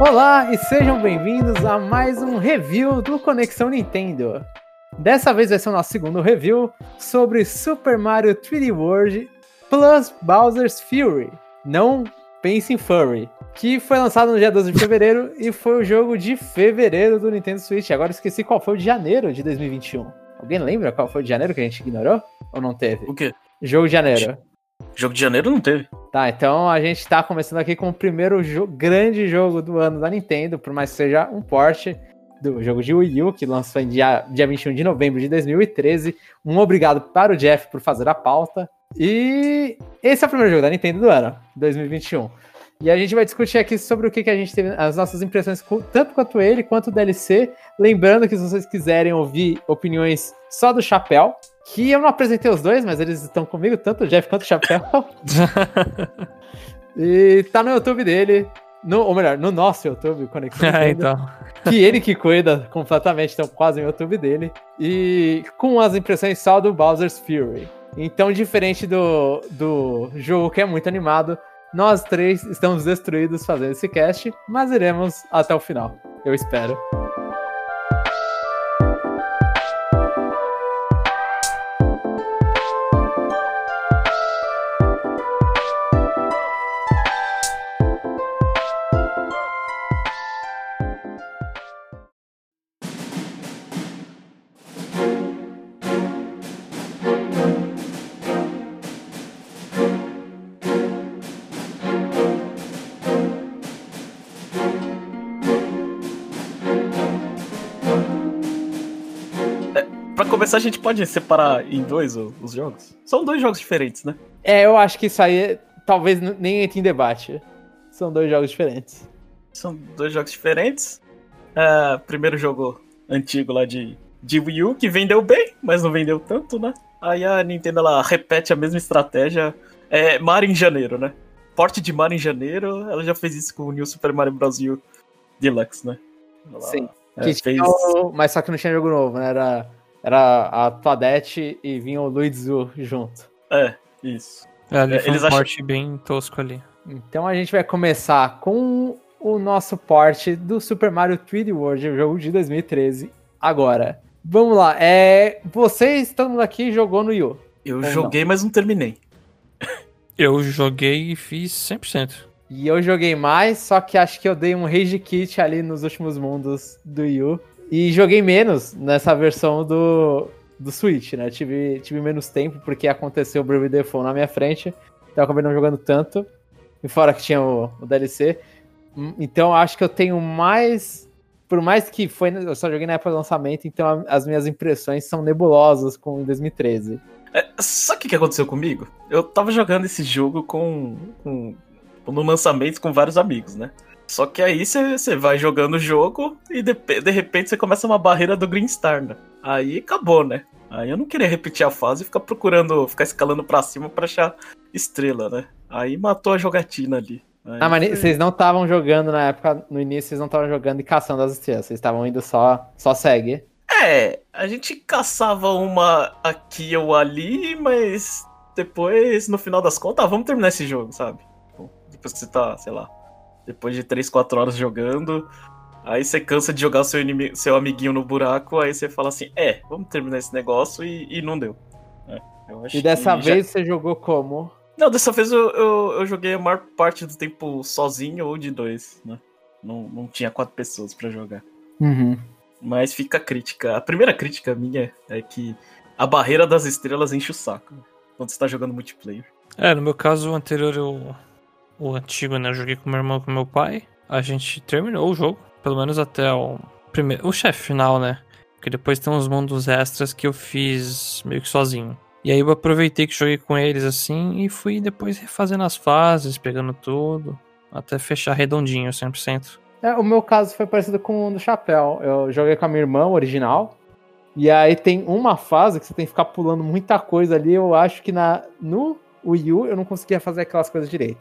Olá e sejam bem-vindos a mais um review do Conexão Nintendo. Dessa vez vai ser o nosso segundo review sobre Super Mario 3D World plus Bowser's Fury. Não pense em Furry. Que foi lançado no dia 12 de fevereiro e foi o jogo de fevereiro do Nintendo Switch. Agora esqueci qual foi o de janeiro de 2021. Alguém lembra qual foi o de janeiro que a gente ignorou? Ou não teve? O quê? Jogo de janeiro. Jogo de janeiro não teve. Tá, então a gente tá começando aqui com o primeiro jo grande jogo do ano da Nintendo, por mais que seja um porte do jogo de Wii U, que lançou em dia, dia 21 de novembro de 2013. Um obrigado para o Jeff por fazer a pauta. E esse é o primeiro jogo da Nintendo do ano, 2021. E a gente vai discutir aqui sobre o que, que a gente teve, as nossas impressões, tanto quanto ele, quanto o DLC. Lembrando que se vocês quiserem ouvir opiniões só do Chapéu, que eu não apresentei os dois, mas eles estão comigo, tanto o Jeff quanto o Chapéu. e tá no YouTube dele, no, ou melhor, no nosso YouTube, Conexão. É, então. Que ele que cuida completamente, então quase no YouTube dele. E com as impressões só do Bowser's Fury. Então, diferente do, do jogo que é muito animado, nós três estamos destruídos fazendo esse cast, mas iremos até o final. Eu espero. A gente pode separar em dois os jogos? São dois jogos diferentes, né? É, eu acho que isso aí talvez nem entre em debate. São dois jogos diferentes. São dois jogos diferentes. Uh, primeiro jogo antigo lá de, de Wii U, que vendeu bem, mas não vendeu tanto, né? Aí a Nintendo ela repete a mesma estratégia. É Mario em janeiro, né? Porte de Mario em janeiro, ela já fez isso com o New Super Mario Bros. U Deluxe, né? Ela, Sim. É, que fez... Mas só que não tinha jogo novo, né? Era era a Toadette e vinha o Luizu junto. É, isso. É, ali é, foi eles um porte bem tosco ali. Então a gente vai começar com o nosso porte do Super Mario 3D World, o jogo de 2013. Agora, vamos lá. É, vocês estão aqui jogou no Yu? Eu joguei, não? mas não terminei. Eu joguei e fiz 100%. E eu joguei mais, só que acho que eu dei um rage kit ali nos últimos mundos do Yu. E joguei menos nessa versão do, do Switch, né? Tive, tive menos tempo porque aconteceu o Bravely Default na minha frente. Então eu acabei não jogando tanto. E fora que tinha o, o DLC. Então acho que eu tenho mais. Por mais que foi. Eu só joguei na época do lançamento, então as minhas impressões são nebulosas com 2013. É, o que, que aconteceu comigo? Eu tava jogando esse jogo com, com. no lançamento com vários amigos, né? Só que aí você vai jogando o jogo e de, de repente você começa uma barreira do Green Star, né? Aí acabou, né? Aí eu não queria repetir a fase e ficar procurando, ficar escalando pra cima pra achar estrela, né? Aí matou a jogatina ali. Aí ah, mas vocês não estavam jogando na época, no início vocês não estavam jogando e caçando as estrelas, vocês estavam indo só, só segue. É, a gente caçava uma aqui ou ali, mas depois, no final das contas, ah, vamos terminar esse jogo, sabe? Depois que você tá, sei lá, depois de 3, 4 horas jogando. Aí você cansa de jogar seu, inimigo, seu amiguinho no buraco, aí você fala assim, é, vamos terminar esse negócio e, e não deu. É, e dessa vez já... você jogou como? Não, dessa vez eu, eu, eu, joguei a maior parte do tempo sozinho ou de dois, né? Não, não tinha quatro pessoas para jogar. Uhum. Mas fica a crítica. A primeira crítica minha é que a barreira das estrelas enche o saco quando você tá jogando multiplayer. É, no meu caso, o anterior eu o antigo, né? Eu joguei com meu irmão e com meu pai. A gente terminou o jogo, pelo menos até o primeiro, o chefe final, né? Porque depois tem uns mundos extras que eu fiz meio que sozinho. E aí eu aproveitei que joguei com eles assim e fui depois refazendo as fases, pegando tudo, até fechar redondinho 100%. É, o meu caso foi parecido com o do Chapéu. Eu joguei com a minha irmã original. E aí tem uma fase que você tem que ficar pulando muita coisa ali. Eu acho que na, no Wii U eu não conseguia fazer aquelas coisas direito.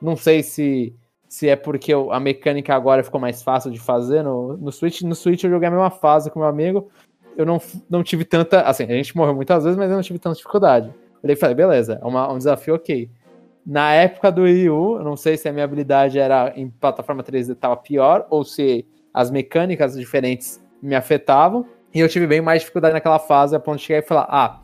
Não sei se, se é porque a mecânica agora ficou mais fácil de fazer no, no Switch. No Switch eu joguei a mesma fase com meu amigo. Eu não, não tive tanta. Assim, a gente morreu muitas vezes, mas eu não tive tanta dificuldade. Eu falei, beleza, é uma, um desafio ok. Na época do Wii U, eu não sei se a minha habilidade era em plataforma 3D estava pior ou se as mecânicas diferentes me afetavam. E eu tive bem mais dificuldade naquela fase a ponto de chegar e falar: ah,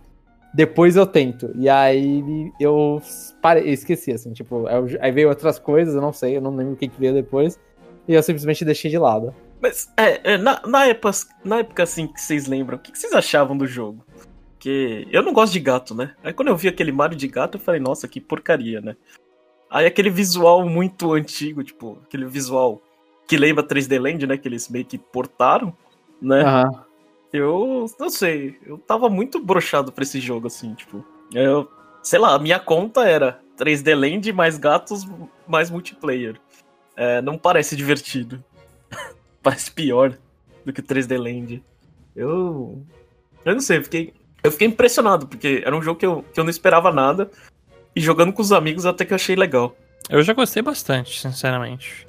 depois eu tento. E aí eu parei, esqueci, assim, tipo, aí veio outras coisas, eu não sei, eu não lembro o que, que veio depois. E eu simplesmente deixei de lado. Mas, é, é na, na, época, na época, assim, que vocês lembram, o que, que vocês achavam do jogo? Porque eu não gosto de gato, né? Aí quando eu vi aquele Mario de gato, eu falei, nossa, que porcaria, né? Aí aquele visual muito antigo, tipo, aquele visual que lembra 3D Land, né? Que eles meio que portaram, né? Uhum. Eu não sei, eu tava muito brochado pra esse jogo, assim, tipo. Eu, sei lá, a minha conta era 3D Land mais gatos mais multiplayer. É, não parece divertido. parece pior do que 3D Land. Eu. Eu não sei, eu fiquei. Eu fiquei impressionado, porque era um jogo que eu, que eu não esperava nada. E jogando com os amigos até que eu achei legal. Eu já gostei bastante, sinceramente.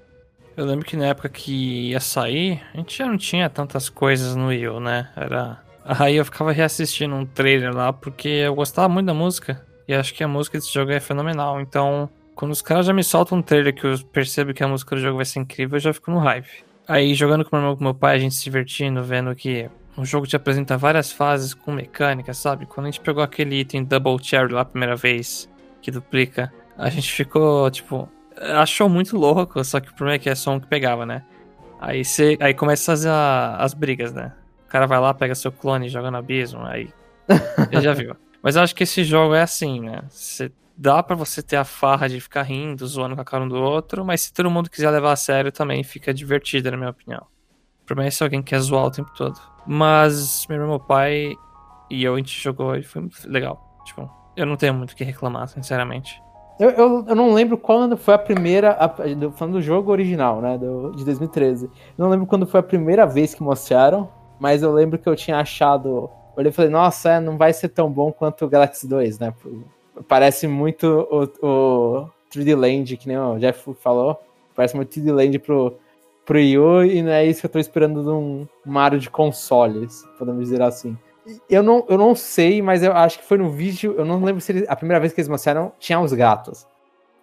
Eu lembro que na época que ia sair, a gente já não tinha tantas coisas no Wii U, né? Era. Aí eu ficava reassistindo um trailer lá, porque eu gostava muito da música. E acho que a música desse jogo é fenomenal. Então, quando os caras já me soltam um trailer que eu percebo que a música do jogo vai ser incrível, eu já fico no hype. Aí jogando com meu com meu pai, a gente se divertindo, vendo que o jogo te apresenta várias fases com mecânica, sabe? Quando a gente pegou aquele item Double Cherry lá a primeira vez, que duplica, a gente ficou, tipo, achou muito louco, só que o problema é que é só um que pegava, né? Aí você, aí começa as, as brigas, né? O cara vai lá, pega seu clone e joga no abismo, aí. Ele já viu. Mas eu acho que esse jogo é assim, né? Você dá para você ter a farra de ficar rindo, zoando com a cara um do outro, mas se todo mundo quiser levar a sério também fica divertido, na minha opinião. O problema é se alguém quer zoar o tempo todo. Mas meu irmão, meu pai e eu, a gente jogou e foi muito legal. Tipo, eu não tenho muito o que reclamar, sinceramente. Eu, eu, eu, não lembro quando foi a primeira. A, falando do jogo original, né? Do, de 2013. Não lembro quando foi a primeira vez que mostraram, mas eu lembro que eu tinha achado. Olhei e falei, nossa, é, não vai ser tão bom quanto o Galaxy 2, né? Parece muito o, o 3D Land, que nem o Jeff falou. Parece muito 3D Land pro, pro Yu, e não é isso que eu tô esperando de um Mario de consoles, podemos dizer assim. Eu não, eu não sei, mas eu acho que foi no vídeo. Eu não lembro se eles, a primeira vez que eles mostraram tinha os gatos.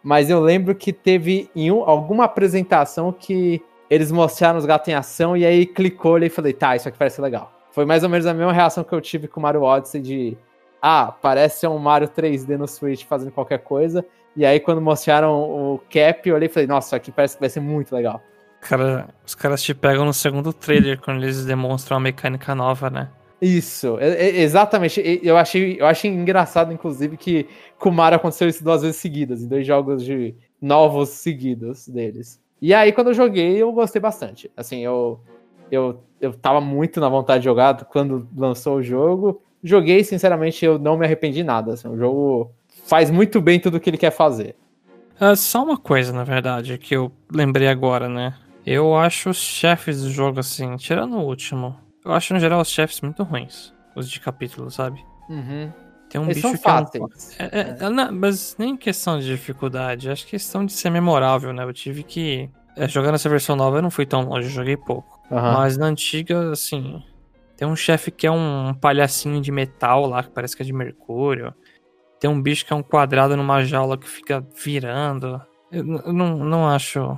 Mas eu lembro que teve em um, alguma apresentação que eles mostraram os gatos em ação e aí clicou e falei, tá, isso aqui parece legal. Foi mais ou menos a mesma reação que eu tive com o Mario Odyssey de ah, parece um Mario 3D no Switch fazendo qualquer coisa. E aí, quando mostraram o Cap, eu olhei e falei, nossa, isso aqui parece que vai ser muito legal. Cara, os caras te pegam no segundo trailer quando eles demonstram uma mecânica nova, né? Isso, exatamente. Eu achei, eu achei engraçado, inclusive, que com o Mario aconteceu isso duas vezes seguidas, em dois jogos de novos seguidos deles. E aí, quando eu joguei, eu gostei bastante. Assim, eu, eu, eu tava muito na vontade de jogar quando lançou o jogo. Joguei, sinceramente, eu não me arrependi nada. Assim, o jogo faz muito bem tudo o que ele quer fazer. Uh, só uma coisa, na verdade, que eu lembrei agora, né? Eu acho os chefes do jogo, assim, tirando o último, eu acho, no geral, os chefes muito ruins. Os de capítulo, sabe? Uhum. Tem um Eles bicho são que é um- fáceis. É, é, é, não, mas nem questão de dificuldade, acho questão de ser memorável, né? Eu tive que. é, jogando essa versão nova eu não fui tão longe, eu joguei pouco. Aham. Mas na antiga, assim. Tem um chefe que é um palhacinho de metal lá, que parece que é de mercúrio. Tem um bicho que é um quadrado numa jaula que fica virando. Eu, eu não, não acho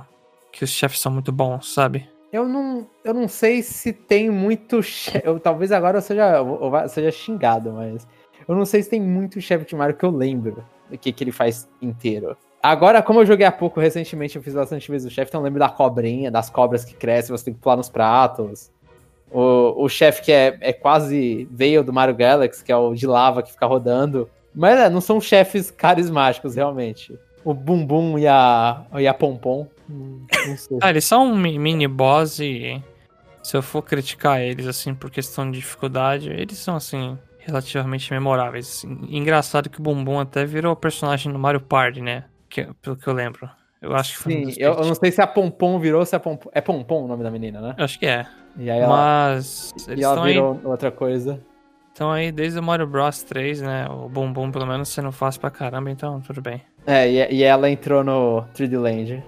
que os chefes são muito bons, sabe? Eu não, eu não sei se tem muito chefe. Eu, talvez agora eu seja, eu seja xingado, mas. Eu não sei se tem muito chefe de Mario que eu lembro do que, que ele faz inteiro. Agora, como eu joguei há pouco recentemente, eu fiz bastante vezes o chefe, então eu lembro da cobrinha, das cobras que crescem, você tem que pular nos pratos. O, o chefe que é, é quase veio do Mario Galaxy, que é o de lava que fica rodando. Mas é, não são chefes carismáticos, realmente. O Bum Bum e a, e a Pompom. Não sei. Ah, eles são um mi- mini boss e se eu for criticar eles, assim, por questão de dificuldade, eles são, assim, relativamente memoráveis. assim. Engraçado que o Bumbum até virou personagem no Mario Party, né? Que, pelo que eu lembro. Eu acho que foi um Sim, dos eu, eu não sei se a Pompom virou ou se a Pompom. É Pompom o nome da menina, né? Acho que é. E aí ela, Mas e ela estão aí, virou outra coisa. tão aí desde o Mario Bros 3, né? O Bumbum, pelo menos, sendo fácil pra caramba, então tudo bem. É, e, e ela entrou no 3D Land.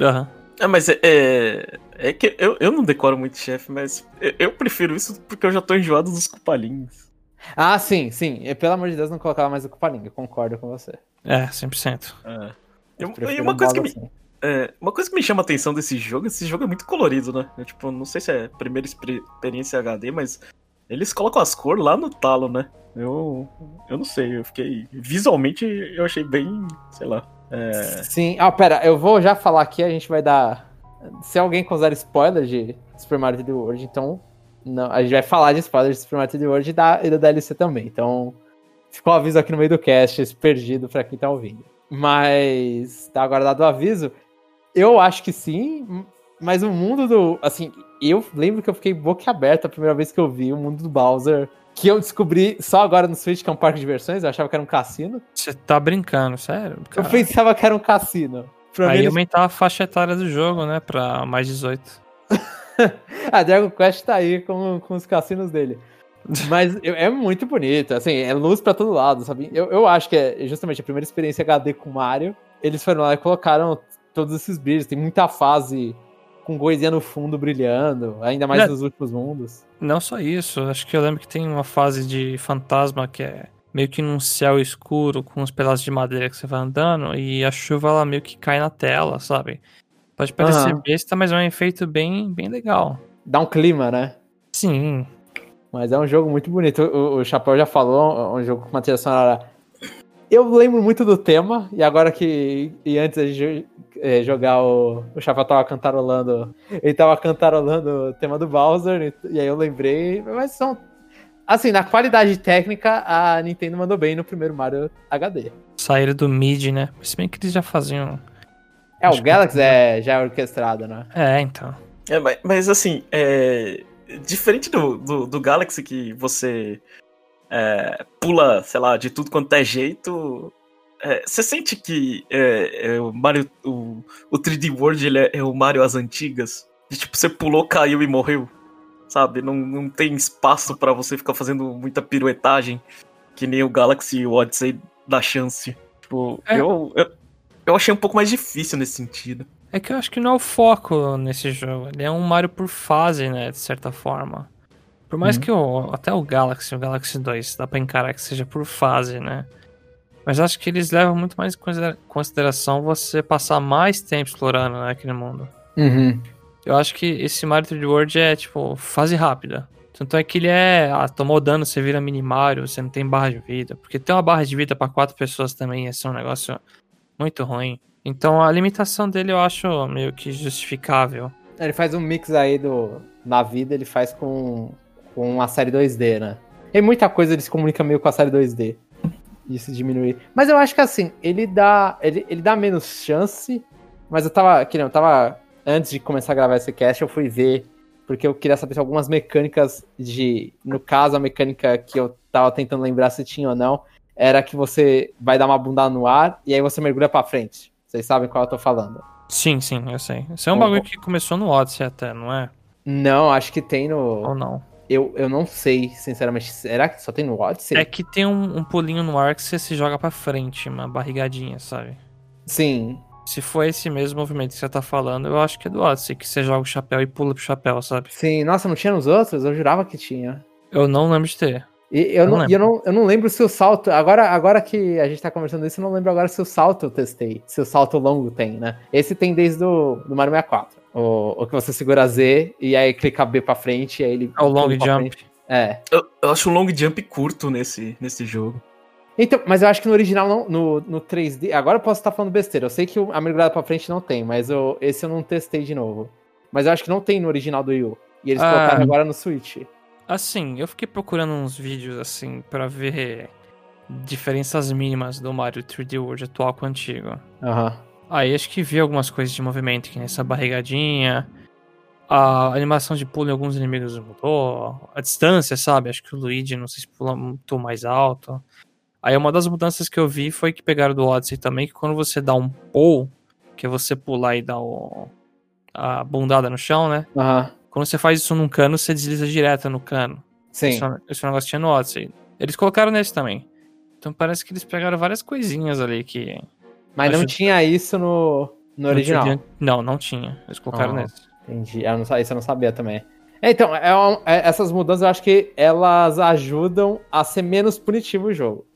Aham. É, mas é, é, é que eu, eu não decoro muito chefe, mas eu, eu prefiro isso porque eu já tô enjoado dos cupalinhos. Ah, sim, sim. E, pelo amor de Deus, não colocava mais o Cupalinga, eu concordo com você. É, 100%. É. Eu E- prefiro e uma um coisa que me, assim. É, uma coisa que me chama a atenção desse jogo, esse jogo é muito colorido, né? Eu, tipo, não sei se é a primeira experi- experiência HD, mas eles colocam as cores lá no talo, né? Eu, eu não sei, eu fiquei. Visualmente eu achei bem, sei lá. É, Sim. Ah, pera, eu vou já falar aqui, a gente vai dar. Se alguém considera spoiler de Super Mario 3D World, então. Não, a gente vai falar de spoiler de Super Mario 3D World e da, e da DLC também. Então. Ficou o aviso aqui no meio do cast, esse perdido pra quem tá ouvindo. Mas. Tá agora dado o aviso. Eu acho que sim, mas o mundo do. Assim, eu lembro que eu fiquei boca aberta a primeira vez que eu vi o mundo do Bowser. Que eu descobri só agora no Switch, que é um parque de diversões, eu achava que era um cassino. Você tá brincando, sério? Eu cara? pensava que era um cassino. Pra Aí aumentar a faixa etária do jogo, né? Pra mais 18. A Dragon Quest tá aí com, com os cassinos dele. Mas eu- é muito bonito, assim, é luz pra todo lado, sabe? Eu, eu acho que é justamente a primeira experiência HD com Mario. Eles foram lá e colocaram todos esses brilhos. Tem muita fase com coisinha no fundo brilhando, ainda mais É. nos últimos mundos. Não só isso, acho que eu lembro que tem uma fase de fantasma que é meio que num céu escuro com uns pedaços de madeira que você vai andando e a chuva ela meio que cai na tela, sabe? Pode parecer Aham. besta, mas é um efeito bem, bem legal. Dá um clima, né? Sim, Mas é um jogo muito bonito. O, o Chapéu já falou, é um jogo com uma trilha sonora. Eu lembro muito do tema, e agora que. E antes de jo- eh, jogar o. O Chapéu tava cantarolando. Ele tava cantarolando o tema do Bowser, e, e aí eu lembrei. Mas são. Assim, na qualidade técnica, a Nintendo mandou bem no primeiro Mario HD. saíram do mid, né? Se bem que eles já faziam. É, o que- Galaxy é, já é orquestrado, né? É, então. é, mas, mas, assim, é, diferente do, do, do Galaxy que você é, pula, sei lá, de tudo quanto é jeito. É, você sente que é, é, o Mario, o, o 3D World ele é, é o Mario às antigas? De, tipo, você pulou, caiu e morreu. Sabe? Não, não tem espaço pra você ficar fazendo muita piruetagem. Que nem o Galaxy o Odyssey dá chance. Tipo, É. eu, eu, eu achei um pouco mais difícil nesse sentido. É que eu acho que não é o foco nesse jogo. Ele é um Mario por fase, né? De certa forma. Por mais Uhum. que o, até o Galaxy, o Galaxy 2, dá pra encarar que seja por fase, né? Mas acho que eles levam muito mais em considera- consideração você passar mais tempo explorando né, aquele mundo. Uhum. Eu acho que esse Mario 3D World é, tipo, fase rápida. Tanto é que ele é, ah, tomou dano, você vira mini Mario, você não tem barra de vida. Porque ter uma barra de vida pra quatro pessoas também ia ser um negócio muito ruim. Então a limitação dele eu acho meio que justificável. Ele faz um mix aí do. Na vida, ele faz com, com a série 2D, né? Tem muita coisa, ele se comunica meio com a série 2D. Isso diminui. Mas eu acho que assim, ele dá. Ele, ele dá menos chance. Mas eu tava. Que nem, eu tava. Antes de começar a gravar esse cast, eu fui ver. Porque eu queria saber se algumas mecânicas de. No caso, a mecânica que eu tava tentando lembrar se tinha ou não. Era que você vai dar uma bunda no ar e aí você mergulha pra frente. Vocês sabem qual eu tô falando. Sim, sim, eu sei. Isso é um Bom, bagulho que começou no Odyssey até, não é? Não, acho que tem no. Ou não? Eu, eu não sei, sinceramente. Será que só tem no Odyssey? É que tem um, um pulinho no ar que você se joga pra frente, uma barrigadinha, sabe? Sim. Se for esse mesmo movimento que você tá falando, eu acho que é do Odyssey, que você joga o chapéu e pula pro chapéu, sabe? Sim. Nossa, não tinha nos outros? Eu jurava que tinha. Eu não lembro de ter. E eu Não não, e eu, não, eu não lembro se o salto. Agora, agora que a gente tá conversando isso, eu não lembro agora se o salto eu testei. Se o salto longo tem, né? Esse tem desde o do Mario 64. O, o que você segura Z e aí clica B pra frente e aí ele. É o long jump. frente. É. Eu, eu acho o long jump curto nesse, nesse jogo. Então, mas eu acho que no original, não, no, no 3D. Agora eu posso estar falando besteira. Eu sei que o- a mergulhada pra frente não tem, mas eu, esse eu não testei de novo. Mas eu acho que não tem no original do Wii U. E eles Ah. colocaram agora no Switch. Assim, eu fiquei procurando uns vídeos assim pra ver diferenças mínimas do Mario 3D World atual com o antigo. Aham. Aí acho que vi algumas coisas de movimento, que nessa barrigadinha. A animação de pulo em alguns inimigos mudou. A distância, sabe? Acho que o Luigi, não sei se pula muito mais alto. Aí uma das mudanças que eu vi foi que pegaram do Odyssey também, que quando você dá um pull, que é você pular e dar o, a bundada no chão, né? Aham. Quando você faz isso num cano, você desliza direto no cano. Sim. Esse, esse negócio tinha no Odyssey. Eles colocaram nesse também. Então parece que eles pegaram várias coisinhas ali que. Mas não tinha isso no, no original. tinha- Não, não tinha. Eles colocaram Ah. nesse. Entendi. Eu não, isso eu não sabia também. É, então, é um- é- essas mudanças eu acho que elas ajudam a ser menos punitivo o jogo.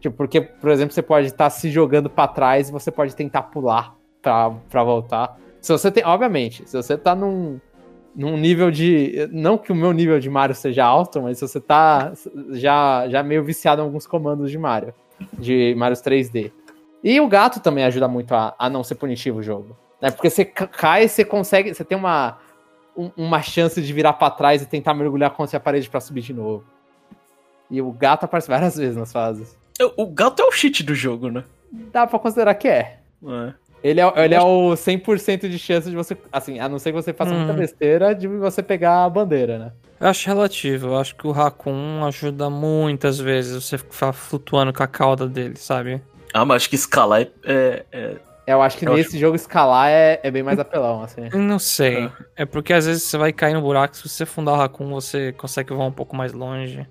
Tipo, porque, por exemplo, você pode estar se jogando pra trás e você pode tentar pular pra, pra voltar. Se você tem, obviamente, se você tá num, num nível de. Não que o meu nível de Mario seja alto, mas se você tá já, já meio viciado em alguns comandos de Mario. De Mario 3D. E o gato também ajuda muito a, a não ser punitivo o jogo. Né? Porque você ca- cai, você consegue. Você tem uma, um- uma chance de virar pra trás e tentar mergulhar contra a parede pra subir de novo. E o gato aparece várias vezes nas fases. O gato é o cheat do jogo, né? Dá pra considerar que é. É. Ele é, ele é o 100% de chance de você. Assim, a não ser que você faça muita Hum. besteira, de você pegar a bandeira, né? Eu acho relativo. Eu acho que o Raccoon ajuda muitas vezes você ficar flutuando com a cauda dele, sabe? Ah, mas acho que escalar é. é- é- Eu acho que Eu nesse jogo escalar é, é bem mais apelão, assim. Não sei. Ah. É porque às vezes você vai cair no buraco. Se você fundar o Raccoon, você consegue voar um pouco mais longe.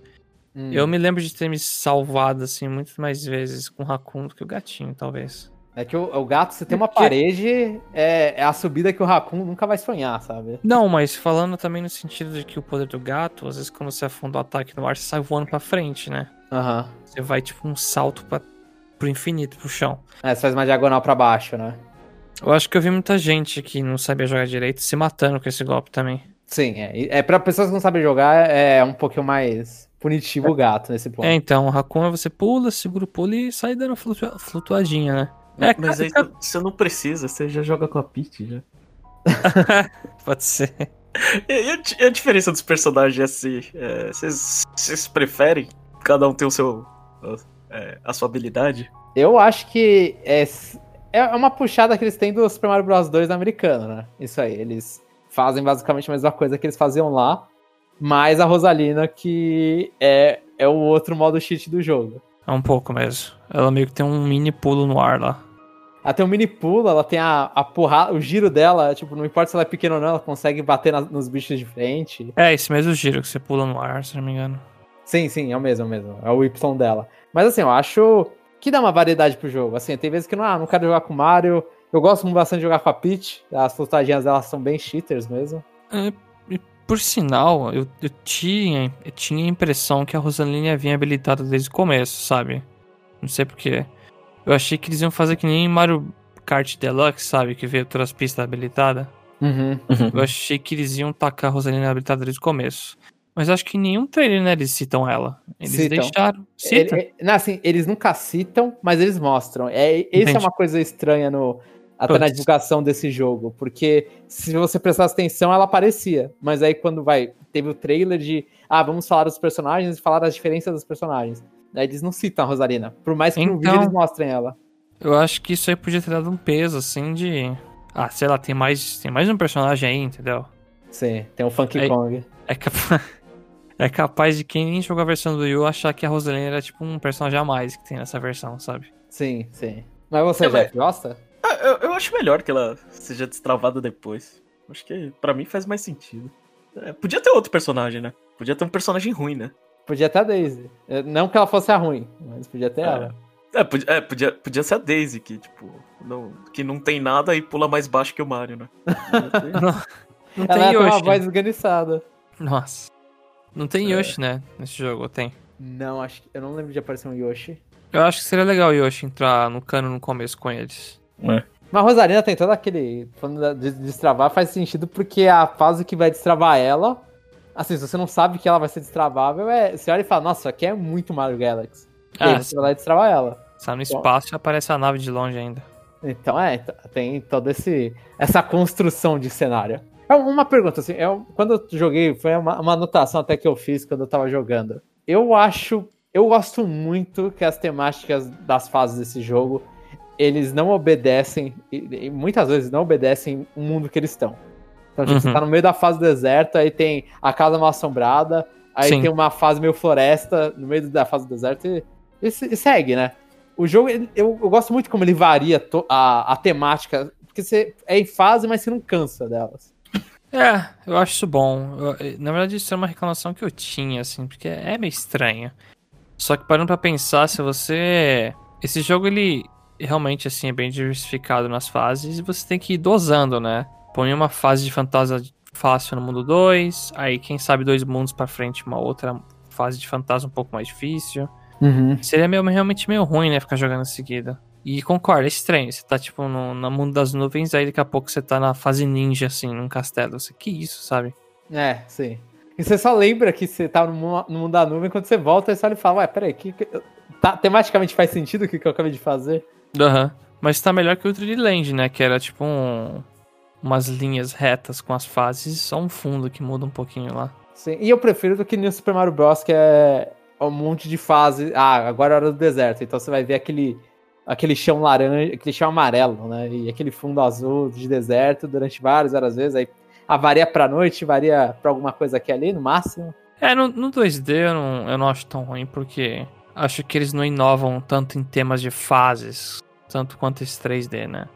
Hum. Eu me lembro de ter me salvado, assim, muito mais vezes com o Raccoon do que o gatinho, talvez. É que o, o gato, você tem uma Porque- parede, é, é a subida que o Raccoon nunca vai sonhar, sabe? Não, mas falando também no sentido de que o poder do gato, às vezes quando você afunda o ataque no ar, você sai voando pra frente, né? Aham. Você vai tipo um salto pra, pro infinito, pro chão. É, você faz uma diagonal pra baixo, né? Eu acho que eu vi muita gente que não sabia jogar direito se matando com esse golpe também. Sim, é. É pra pessoas que não sabem jogar, é um pouquinho mais punitivo o gato nesse ponto. É, então, o Raccoon é você pula, segura o pulo e sai dando flutua- flutuadinha, né? É, Mas aí cara, você não precisa, você já joga com a Peach já. pode ser. E, a, e a diferença dos personagens é assim? é, Vocês vocês preferem cada um ter o seu. É, a sua habilidade? Eu acho que é, é uma puxada que eles têm do Super Mario Bros 2 americano, né? Isso aí, eles fazem basicamente a mesma coisa que eles faziam lá, mais a Rosalina, que é, é o outro modo cheat do jogo. É um pouco mesmo. Ela meio que tem um mini pulo no ar lá. Ela tem um mini pulo, ela tem a, a porrada, o giro dela, tipo, não importa se ela é pequena ou não, ela consegue bater na- nos bichos de frente. É, esse mesmo giro que você pula no ar, se não me engano. Sim, sim, é o mesmo, é o mesmo. É o Y dela. Mas assim, eu acho que dá uma variedade pro jogo. Assim, tem vezes que não, ah, não quero jogar com o Mario. Eu gosto bastante de jogar com a Peach. As flutadinhas delas são bem cheaters mesmo. É, por sinal, eu, eu tinha, eu tinha a impressão que a Rosaline ia vir habilitada desde o começo, sabe? Não sei porquê. Eu achei que eles iam fazer que nem Mario Kart Deluxe, sabe? Que veio todas as pistas habilitadas. Uhum. Eu achei que eles iam tacar a Rosaline habilitada desde o começo. Mas acho que em nenhum trailer, né, eles citam ela. Eles Citam. deixaram. Cita? Ele- não, assim, eles nunca citam, mas eles mostram. É, esse é uma coisa estranha no, até na divulgação desse jogo, porque se você prestasse atenção, ela aparecia. Mas aí quando vai, teve o trailer de, ah, vamos falar dos personagens e falar das diferenças dos personagens. Daí eles não citam a Rosalina, por mais que no vídeo Então- eles mostrem ela. Eu acho que isso aí podia ter dado um peso, assim, de. Ah, sei lá, tem mais, tem mais um personagem aí, entendeu? Sim, tem o Funky Aí- Kong. É, capa- é capaz de quem nem jogou a versão do Wii U achar que a Rosaline era tipo um personagem a mais que tem nessa versão, sabe? Sim, sim. Mas você, É, mas- Jeff, gosta? Ah, eu, eu acho melhor que ela seja destravada depois. Acho que pra mim faz mais sentido. É, podia ter outro personagem, né? Podia ter um personagem ruim, né? Podia ter a Daisy. É, Não que ela fosse a ruim, mas podia ter É. ela. É, podia, é, podia, podia ser a Daisy, que, tipo, não, que não tem nada e pula mais baixo que o Mario, né? Ter- Não Ela tem tem uma voz esganiçada. Nossa. Não tem É. Yoshi, né? Nesse jogo, ou tem. Não, acho que. Eu não lembro de aparecer um Yoshi. Eu acho que seria legal o Yoshi entrar no cano no começo com eles. É. Mas a Rosalina tem todo aquele. Falando de destravar, faz sentido porque a fase que vai destravar ela. Assim, se você não sabe que ela vai ser destravável, é. Você olha e fala, nossa, isso aqui é muito Mario Galaxy. E aí Ah, você vai lá e destravar ela. Sai no espaço e aparece a nave de longe ainda. Então é, tem toda esse, essa construção de cenário. É uma pergunta, assim, eu, quando eu joguei, foi uma, uma anotação até que eu fiz quando eu tava jogando. Eu acho, eu gosto muito que as temáticas das fases desse jogo, eles não obedecem, e, e muitas vezes não obedecem o mundo que eles estão. Então, tipo, Uhum. você tá no meio da fase do deserto, aí tem a casa mal assombrada, aí Sim. tem uma fase meio floresta no meio da fase do deserto e, e e segue, né? O jogo, eu, eu gosto muito como ele varia to- a, a temática, porque você é em fase, mas você não cansa delas. É, eu acho isso bom. Eu- na verdade, isso é uma reclamação que eu tinha, assim, porque é meio estranho. Só que parando pra pensar, se você. Esse jogo, ele realmente, assim, é bem diversificado nas fases e você tem que ir dosando, né? Põe uma fase de fantasma fácil no mundo 2, aí, quem sabe, dois mundos pra frente, uma outra fase de fantasma um pouco mais difícil. Uhum. Seria meio, realmente meio ruim, né? Ficar jogando em seguida. E concordo, é estranho. Você tá, tipo, no, no mundo das nuvens, aí daqui a pouco você tá na fase ninja, assim, num castelo. Você, que isso, sabe? É, sim. E você só lembra que você tá no no mundo da nuvem quando você volta, você olha e fala, ué, peraí, que, que- tá, tematicamente faz sentido o que, que eu acabei de fazer? Aham. Mas tá melhor que o 3D Land, né? Que era tipo um, umas linhas retas com as fases, só um fundo que muda um pouquinho lá. Sim. E eu prefiro do que no Super Mario Bros, que é um monte de fase. Ah, agora é hora do deserto. Então você vai ver aquele, aquele chão laranja, aquele chão amarelo, né? E aquele fundo azul de deserto durante várias, várias vezes. Aí ah, varia pra noite, varia pra alguma coisa aqui ali, no máximo. É, no, no 2D eu não, eu não acho tão ruim, porque acho que eles não inovam tanto em temas de fases, tanto quanto esse 3D, né?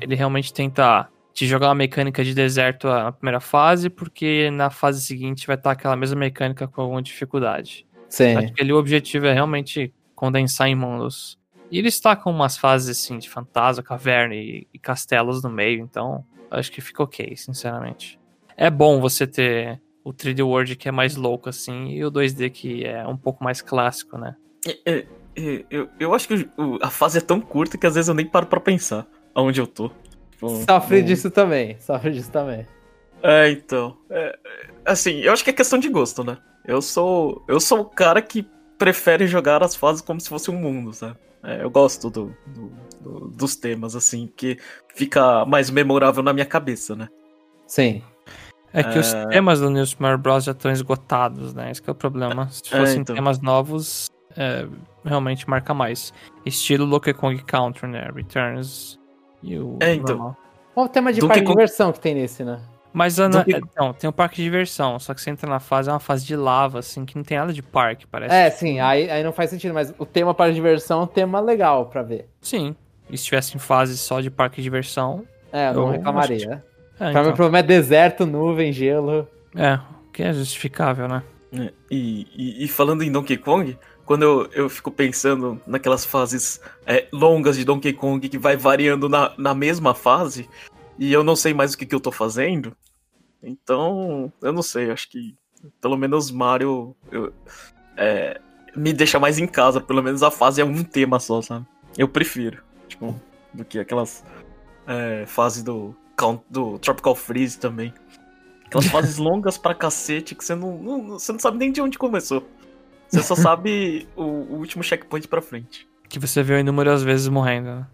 Ele realmente tenta te jogar uma mecânica de deserto na primeira fase, porque na fase seguinte vai estar aquela mesma mecânica com alguma dificuldade. Sim. Acho que ali o objetivo é realmente condensar em mundos. E eles tacam umas fases assim de fantasma, caverna e, e castelos no meio, então acho que fica ok, sinceramente. É bom você ter o 3D World que é mais louco assim e o 2D que é um pouco mais clássico, né? É, é, é, eu, eu acho que o- a fase é tão curta que às vezes eu nem paro pra pensar aonde eu tô. Tipo, Sofre no- disso também. Sofre disso também. É, então. é, assim, eu acho que é questão de gosto, né? Eu sou. Eu sou o cara que prefere jogar as fases como se fosse um mundo, sabe? É, eu gosto do, do- do- dos temas, assim, que fica mais memorável na minha cabeça, né? Sim. É que os É. temas do New Super Mario Bros. já estão esgotados, né? Esse que é o problema. Se É, fossem então. temas novos, é, realmente marca mais. Estilo Donkey Kong Country, né? Returns e o É, então. normal. O tema de Donkey parque de Kong- diversão que tem nesse, né? Mas a, Donkey- então, tem um parque de diversão, só que você entra na fase, é uma fase de lava, assim, que não tem nada de parque, parece. É, sim, aí, aí não faz sentido, mas o tema para diversão é um tema legal pra ver. Sim. E se tivesse em fase só de parque de diversão. É, eu não reclamaria. É, Pra mim o então, problema é deserto, nuvem, gelo. é, que é justificável, né? É, E, e- e falando em Donkey Kong, quando eu, eu fico pensando naquelas fases é, longas de Donkey Kong que vai variando na, na mesma fase, e eu não sei mais o que, que eu tô fazendo, então eu não sei, acho que pelo menos Mario eu- é, me deixa mais em casa, pelo menos a fase é um tema só, sabe? Eu prefiro, tipo, do que aquelas é, fases do, do Tropical Freeze também. Aquelas fases longas pra cacete que você não, não- você não sabe nem de onde começou. Você só sabe o, o último checkpoint pra frente. Que você viu inúmeras vezes morrendo, né?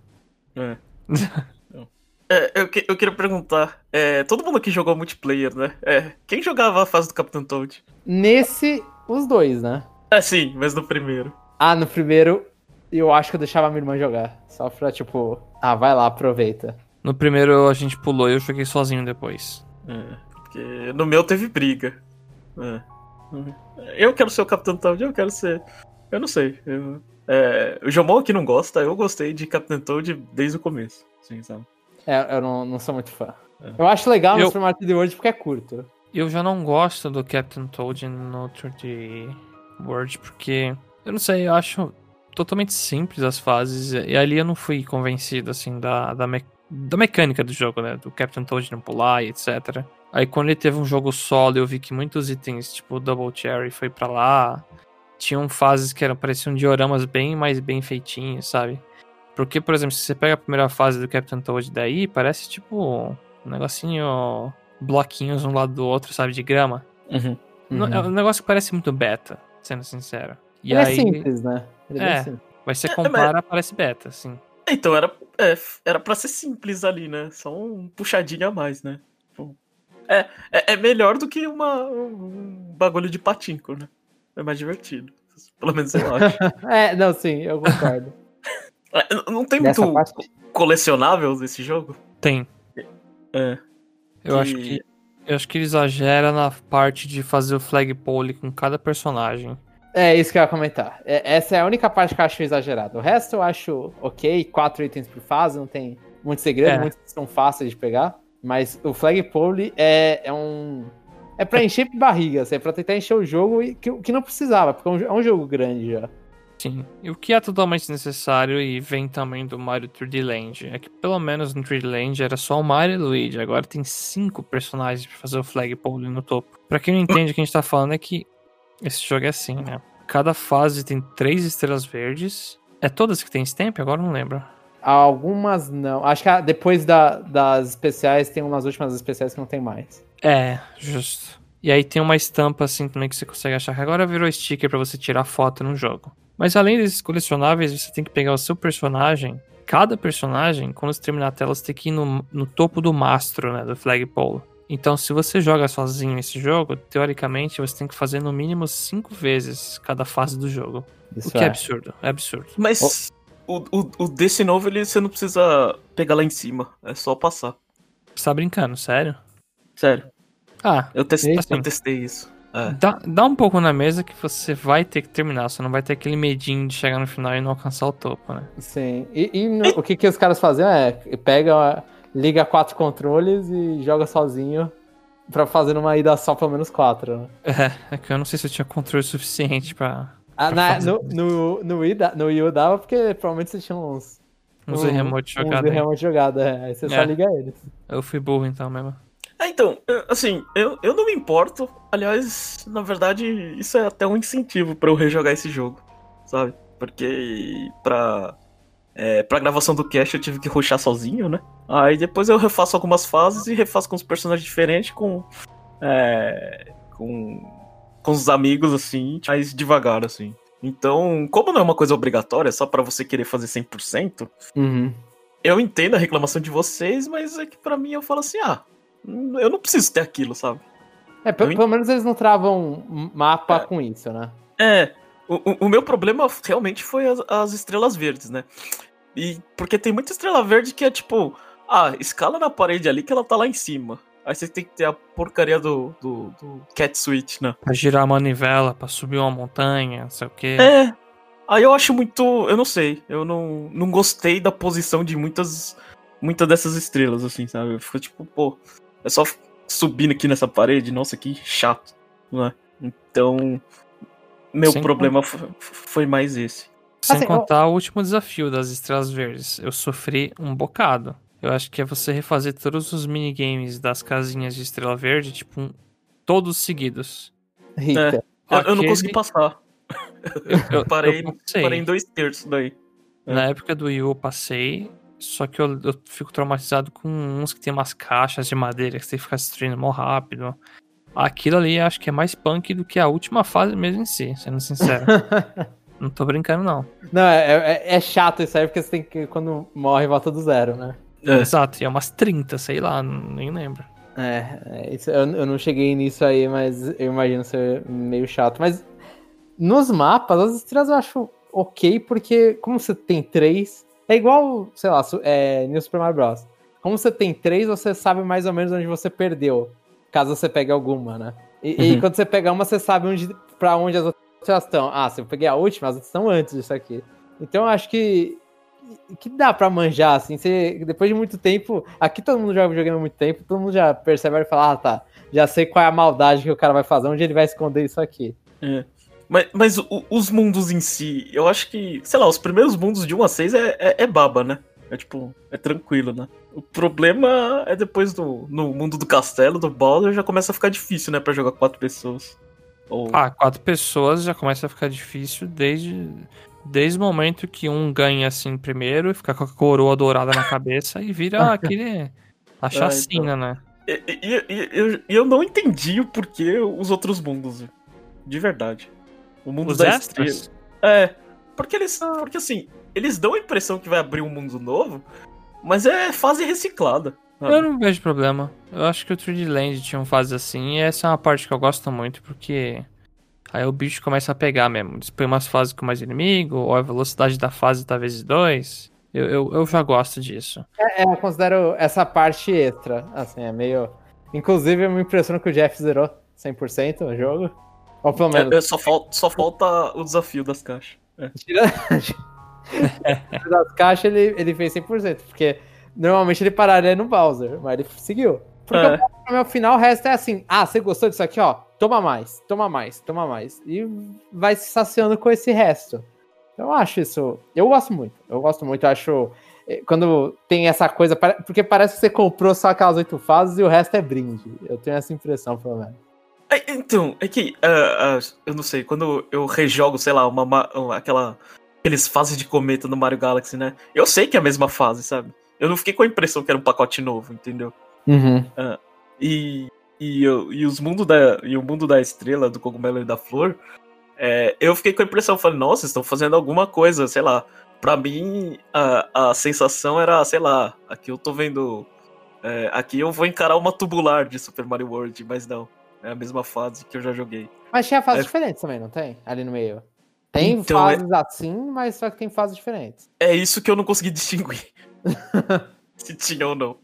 É, eu, que- eu queria perguntar, é, todo mundo aqui jogou multiplayer, né? É, quem jogava a fase do Capitão Toad? Nesse, os dois, né? É, sim, mas no primeiro. Ah, no primeiro, eu acho que eu deixava minha irmã jogar. Só pra, tipo, ah, vai lá, aproveita. No primeiro a gente pulou e eu joguei sozinho depois. É, porque no meu teve briga. É. Eu quero ser o Capitão Toad, eu quero ser. Eu não sei. eu- é, o Jomon aqui não gosta, eu gostei de Capitão Toad desde o começo. Sim, sabe? É, eu não, não sou muito fã. É. Eu acho legal no Eu- Super Mario 3D World porque é curto. Eu já não gosto do Captain Toad no 3D World porque, eu não sei, eu acho totalmente simples as fases e ali eu não fui convencido, assim, da, da, me- da mecânica do jogo, né? Do Captain Toad não pular e etc. Aí quando ele teve um jogo solo eu vi que muitos itens, tipo o Double Cherry, foi pra lá. Tinham fases que eram, pareciam dioramas bem mais bem feitinhos, sabe? Porque, por exemplo, se você pega a primeira fase do Captain Toad daí, parece tipo um negocinho bloquinhos um lado do outro, sabe, de grama. Uhum. Uhum. É um negócio que parece muito beta, sendo sincero. E Ele aí, é simples, né? Ele é, É. simples. mas você É, compara, parece beta, assim. Então era, é, era pra ser simples ali, né? Só um puxadinho a mais, né? Tipo, É, é, é melhor do que uma, um bagulho de patinco, né? É mais divertido. Pelo menos eu acho. É, não, sim, eu concordo. É, Não tem Nessa muito parte. colecionável desse jogo? Tem. É. Eu acho que eu acho que ele exagera na parte de fazer o flagpole com cada personagem. É isso que eu ia comentar. É, essa é a única parte que eu acho exagerada. O resto eu acho ok, quatro itens por fase, não tem muito segredo, É. muitos são fáceis de pegar. Mas o flagpole é, é um. É pra encher barriga, assim, é pra tentar encher o jogo e que, que não precisava, porque é um, é um jogo grande já. Sim. E o que é totalmente necessário e vem também do Mario 3D Land. É que pelo menos no 3D Land era só o Mario e o Luigi. Agora tem cinco personagens pra fazer o flagpole no topo. Pra quem não entende o que a gente tá falando é que esse jogo é assim, né? cada fase tem três estrelas verdes. É todas que tem stamp? Agora não lembro. Algumas não. Acho que depois da- das especiais tem umas últimas especiais que não tem mais. É, justo. E aí tem uma estampa assim também que você consegue achar que agora virou sticker pra você tirar foto no jogo. Mas além desses colecionáveis, você tem que pegar o seu personagem. Cada personagem, quando você terminar a tela, você tem que ir no, no topo do mastro, né? Do flagpole. Então, se você joga sozinho esse jogo, teoricamente você tem que fazer no mínimo cinco vezes cada fase do jogo. Isso o que é absurdo, é absurdo. Mas o, o, o desse novo, ele, você não precisa pegar lá em cima. É só passar. Você tá brincando, sério? Sério. Ah, Eu testei, Assim. eu testei isso. É. Dá, dá um pouco na mesa que você vai ter que terminar, você não vai ter aquele medinho de chegar no final e não alcançar o topo, né? Sim. E, e no- o que, que os caras faziam é pega, liga quatro controles e joga sozinho pra fazer uma ida só pelo menos quatro. Né? É, é que eu não sei se eu tinha controle suficiente pra Ah, Pra na- fazer no, no, no, Wii, da- no Wii U dava porque provavelmente você tinha uns. uns um- remote uns jogada. aí. remote jogada. é. Aí você só É. liga eles. Eu fui burro então mesmo. Ah, então, assim, eu, eu não me importo. Aliás, na verdade, isso é até um incentivo pra eu rejogar esse jogo, sabe? Porque pra, é, pra gravação do cast eu tive que rushar sozinho, né? Aí depois eu refaço algumas fases e refaço com os personagens diferentes, com. É, com. com os amigos, assim, mais devagar, assim. Então, como não é uma coisa obrigatória, é só pra você querer fazer 100%, Uhum. eu entendo a reclamação de vocês, mas é que pra mim eu falo assim, ah, eu não preciso ter aquilo, sabe? É, pe- Eu pelo menos eles não travam mapa É. com isso, né? É, o, o- meu problema realmente foi as, as estrelas verdes, né? E porque tem muita estrela verde que é tipo, ah, escala na parede ali que ela tá lá em cima. Aí você tem que ter a porcaria do, do, do cat switch, né? Pra girar a manivela, pra subir uma montanha, não sei o quê. É. Aí eu acho muito, eu não sei, eu não, não gostei da posição de muitas muitas dessas estrelas assim, sabe? Fica tipo, pô, é só subindo aqui nessa parede, nossa, que chato, né? Então, meu Sem problema fo- foi mais esse. Sem Assim, contar o último desafio das estrelas verdes. Eu sofri um bocado. Eu acho que é você refazer todos os minigames das casinhas de estrela verde, tipo, um- todos seguidos. Rita. Eu, eu não Aquele- consegui passar. Eu, eu- Parei, eu parei em dois terços daí. Na época do Wii U eu passei, só que eu, eu fico traumatizado com uns que tem umas caixas de madeira que você tem que ficar destruindo mó rápido. Aquilo ali acho que é mais punk do que a última fase mesmo em si, sendo sincero. não tô brincando, não. Não, é, é- é chato isso aí, porque você tem que, quando morre, volta do zero, né? É. Exato, e é umas 30, sei lá, nem lembro. É, é, isso, eu, eu não cheguei nisso aí, mas eu imagino ser meio chato. Mas nos mapas, as estrelas eu acho ok, porque como você tem três, é igual, sei lá, é, New Super Mario Bros. Como você tem três, você sabe mais ou menos onde você perdeu, caso você pegue alguma, né? E, e Uhum. quando você pegar uma, você sabe onde, pra onde as outras estão. Ah, se eu peguei a última, as outras estão antes disso aqui. Então eu acho que que dá pra manjar, assim, você, depois de muito tempo, aqui todo mundo joga videogame há muito tempo, todo mundo já percebe e fala, ah, tá, já sei qual é a maldade que o cara vai fazer, onde ele vai esconder isso aqui. É. Mas, mas o- os mundos em si, eu acho que, sei lá, os primeiros mundos de 1 a 6 é, é, é baba, né? É tipo, é tranquilo, né? O problema é depois do no mundo do castelo, do Bowser, já começa a ficar difícil, né? Pra jogar quatro pessoas. Ou... Ah, quatro pessoas já começa a ficar difícil desde, desde o momento que um ganha assim primeiro e fica com a coroa dourada na cabeça e vira aquele. A chacina, né? E, e- e- eu, eu não entendi o porquê os outros mundos. De verdade. O mundo Os da extras? estrela. É. Porque eles. Porque assim, eles dão a impressão que vai abrir um mundo novo, mas é fase reciclada. sabe? Eu não vejo problema. Eu acho que o 3D Land tinha um fase assim, e essa é uma parte que eu gosto muito, porque aí o bicho começa a pegar mesmo. Eles põem umas fases com mais inimigo, ou a velocidade da fase tá vezes dois. Eu, eu, eu já gosto disso. É, eu considero essa parte extra, assim, é meio... Inclusive, eu me impressiono que o Jeff zerou 100% no jogo. Ou pelo menos, É, é, só, falta, só falta o desafio das caixas. É. das caixas, ele, ele fez 100%, porque normalmente ele pararia no Bowser, mas ele seguiu. Porque É. o meu final, o resto é assim, ah, você gostou disso aqui, ó, toma mais, toma mais, toma mais. E vai se saciando com esse resto. Eu acho isso, eu gosto muito, eu gosto muito, eu acho, eh, quando tem essa coisa, porque parece que você comprou só aquelas oito fases e o resto é brinde. Eu tenho essa impressão, pelo menos. É, então, é que, ah, ah, eu não sei, quando eu rejogo, sei lá, uma, ma- uma- aquela, aqueles fases de cometa no Mario Galaxy, né? Eu sei que é a mesma fase, sabe? Eu não fiquei com a impressão que era um pacote novo, entendeu? Uhum. E, e, eu- e os mundo da, e o mundo da estrela, do cogumelo e da flor, é, eu fiquei com a impressão, falei, nossa, estão fazendo alguma coisa, sei lá. Pra mim, a, a sensação era, sei lá, aqui eu tô vendo. é, aqui eu vou encarar uma tubular de Super Mario World, mas não. É a mesma fase que eu já joguei. Mas tinha fases É. diferentes também, não tem? Ali no meio. Tem Então, fases assim, mas só que tem fases diferentes. É isso que eu não consegui distinguir. Se tinha ou não.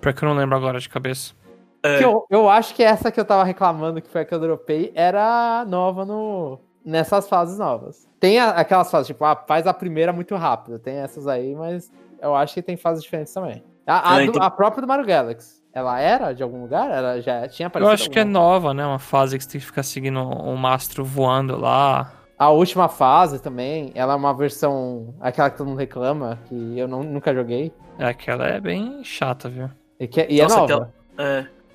Pior que eu não lembro agora de cabeça. É, Que eu, eu acho que essa que eu tava reclamando, que foi a que eu dropei, era nova no, nessas fases novas. Tem a- aquelas fases, tipo, ah, faz a primeira muito rápido. Tem essas aí, mas eu acho que tem fases diferentes também. A, a É, do- então- a própria do Mario Galaxy. Ela era de algum lugar? Ela já tinha Eu aparecido? acho que é alguma- nova, né? Uma fase que você tem que ficar seguindo um mastro voando lá. A última fase também, ela é uma versão. Aquela que todo mundo reclama, que eu não- nunca joguei. É, aquela é bem chata, viu? E, que, e Nossa, é nova. aquela-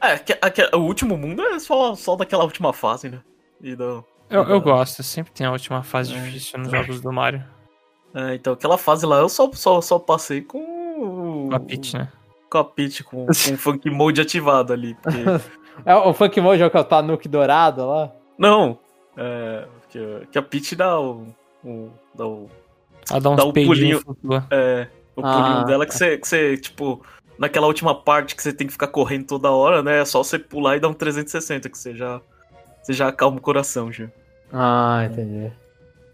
É, é que- que- o último mundo é só, só daquela última fase, né? E do, Eu, eu gosto, sempre tem a última fase É. difícil nos jogos do Mario. é, então, aquela fase lá eu só, só, só passei com. Com a Peach, né? Com a Peach, com, com o Funk Mode ativado ali. porque- É o Funk Mode é o que é o Tanuki dourado lá. Não, é, que, que a Peach dá o. o- dá o, Ela dá Dá um peidinhos pulinho. é, o Ah, pulinho dela tá. que você, que você, tipo. Naquela última parte que você tem que ficar correndo toda hora, né? É só você pular e dar um 360, que você já. Você já acalma o coração, já. Ah, entendi.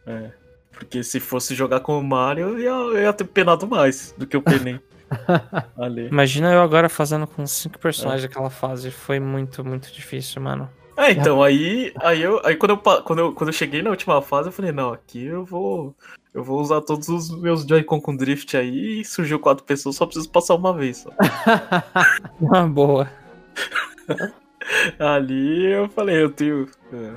É. Porque se fosse jogar com o Mario, eu ia, eu ia ter penado mais do que eu penei. ali. Imagina eu agora fazendo com cinco personagens aquela fase. Foi muito, muito difícil, mano. É, então, aí, aí, eu, aí quando, eu, quando, eu, quando eu cheguei na última fase, eu falei, não, aqui eu vou. Eu vou usar todos os meus Joy-Con com drift aí e surgiu quatro pessoas, só preciso passar uma vez. Só. Uma boa. Ali eu falei, eu tenho. é,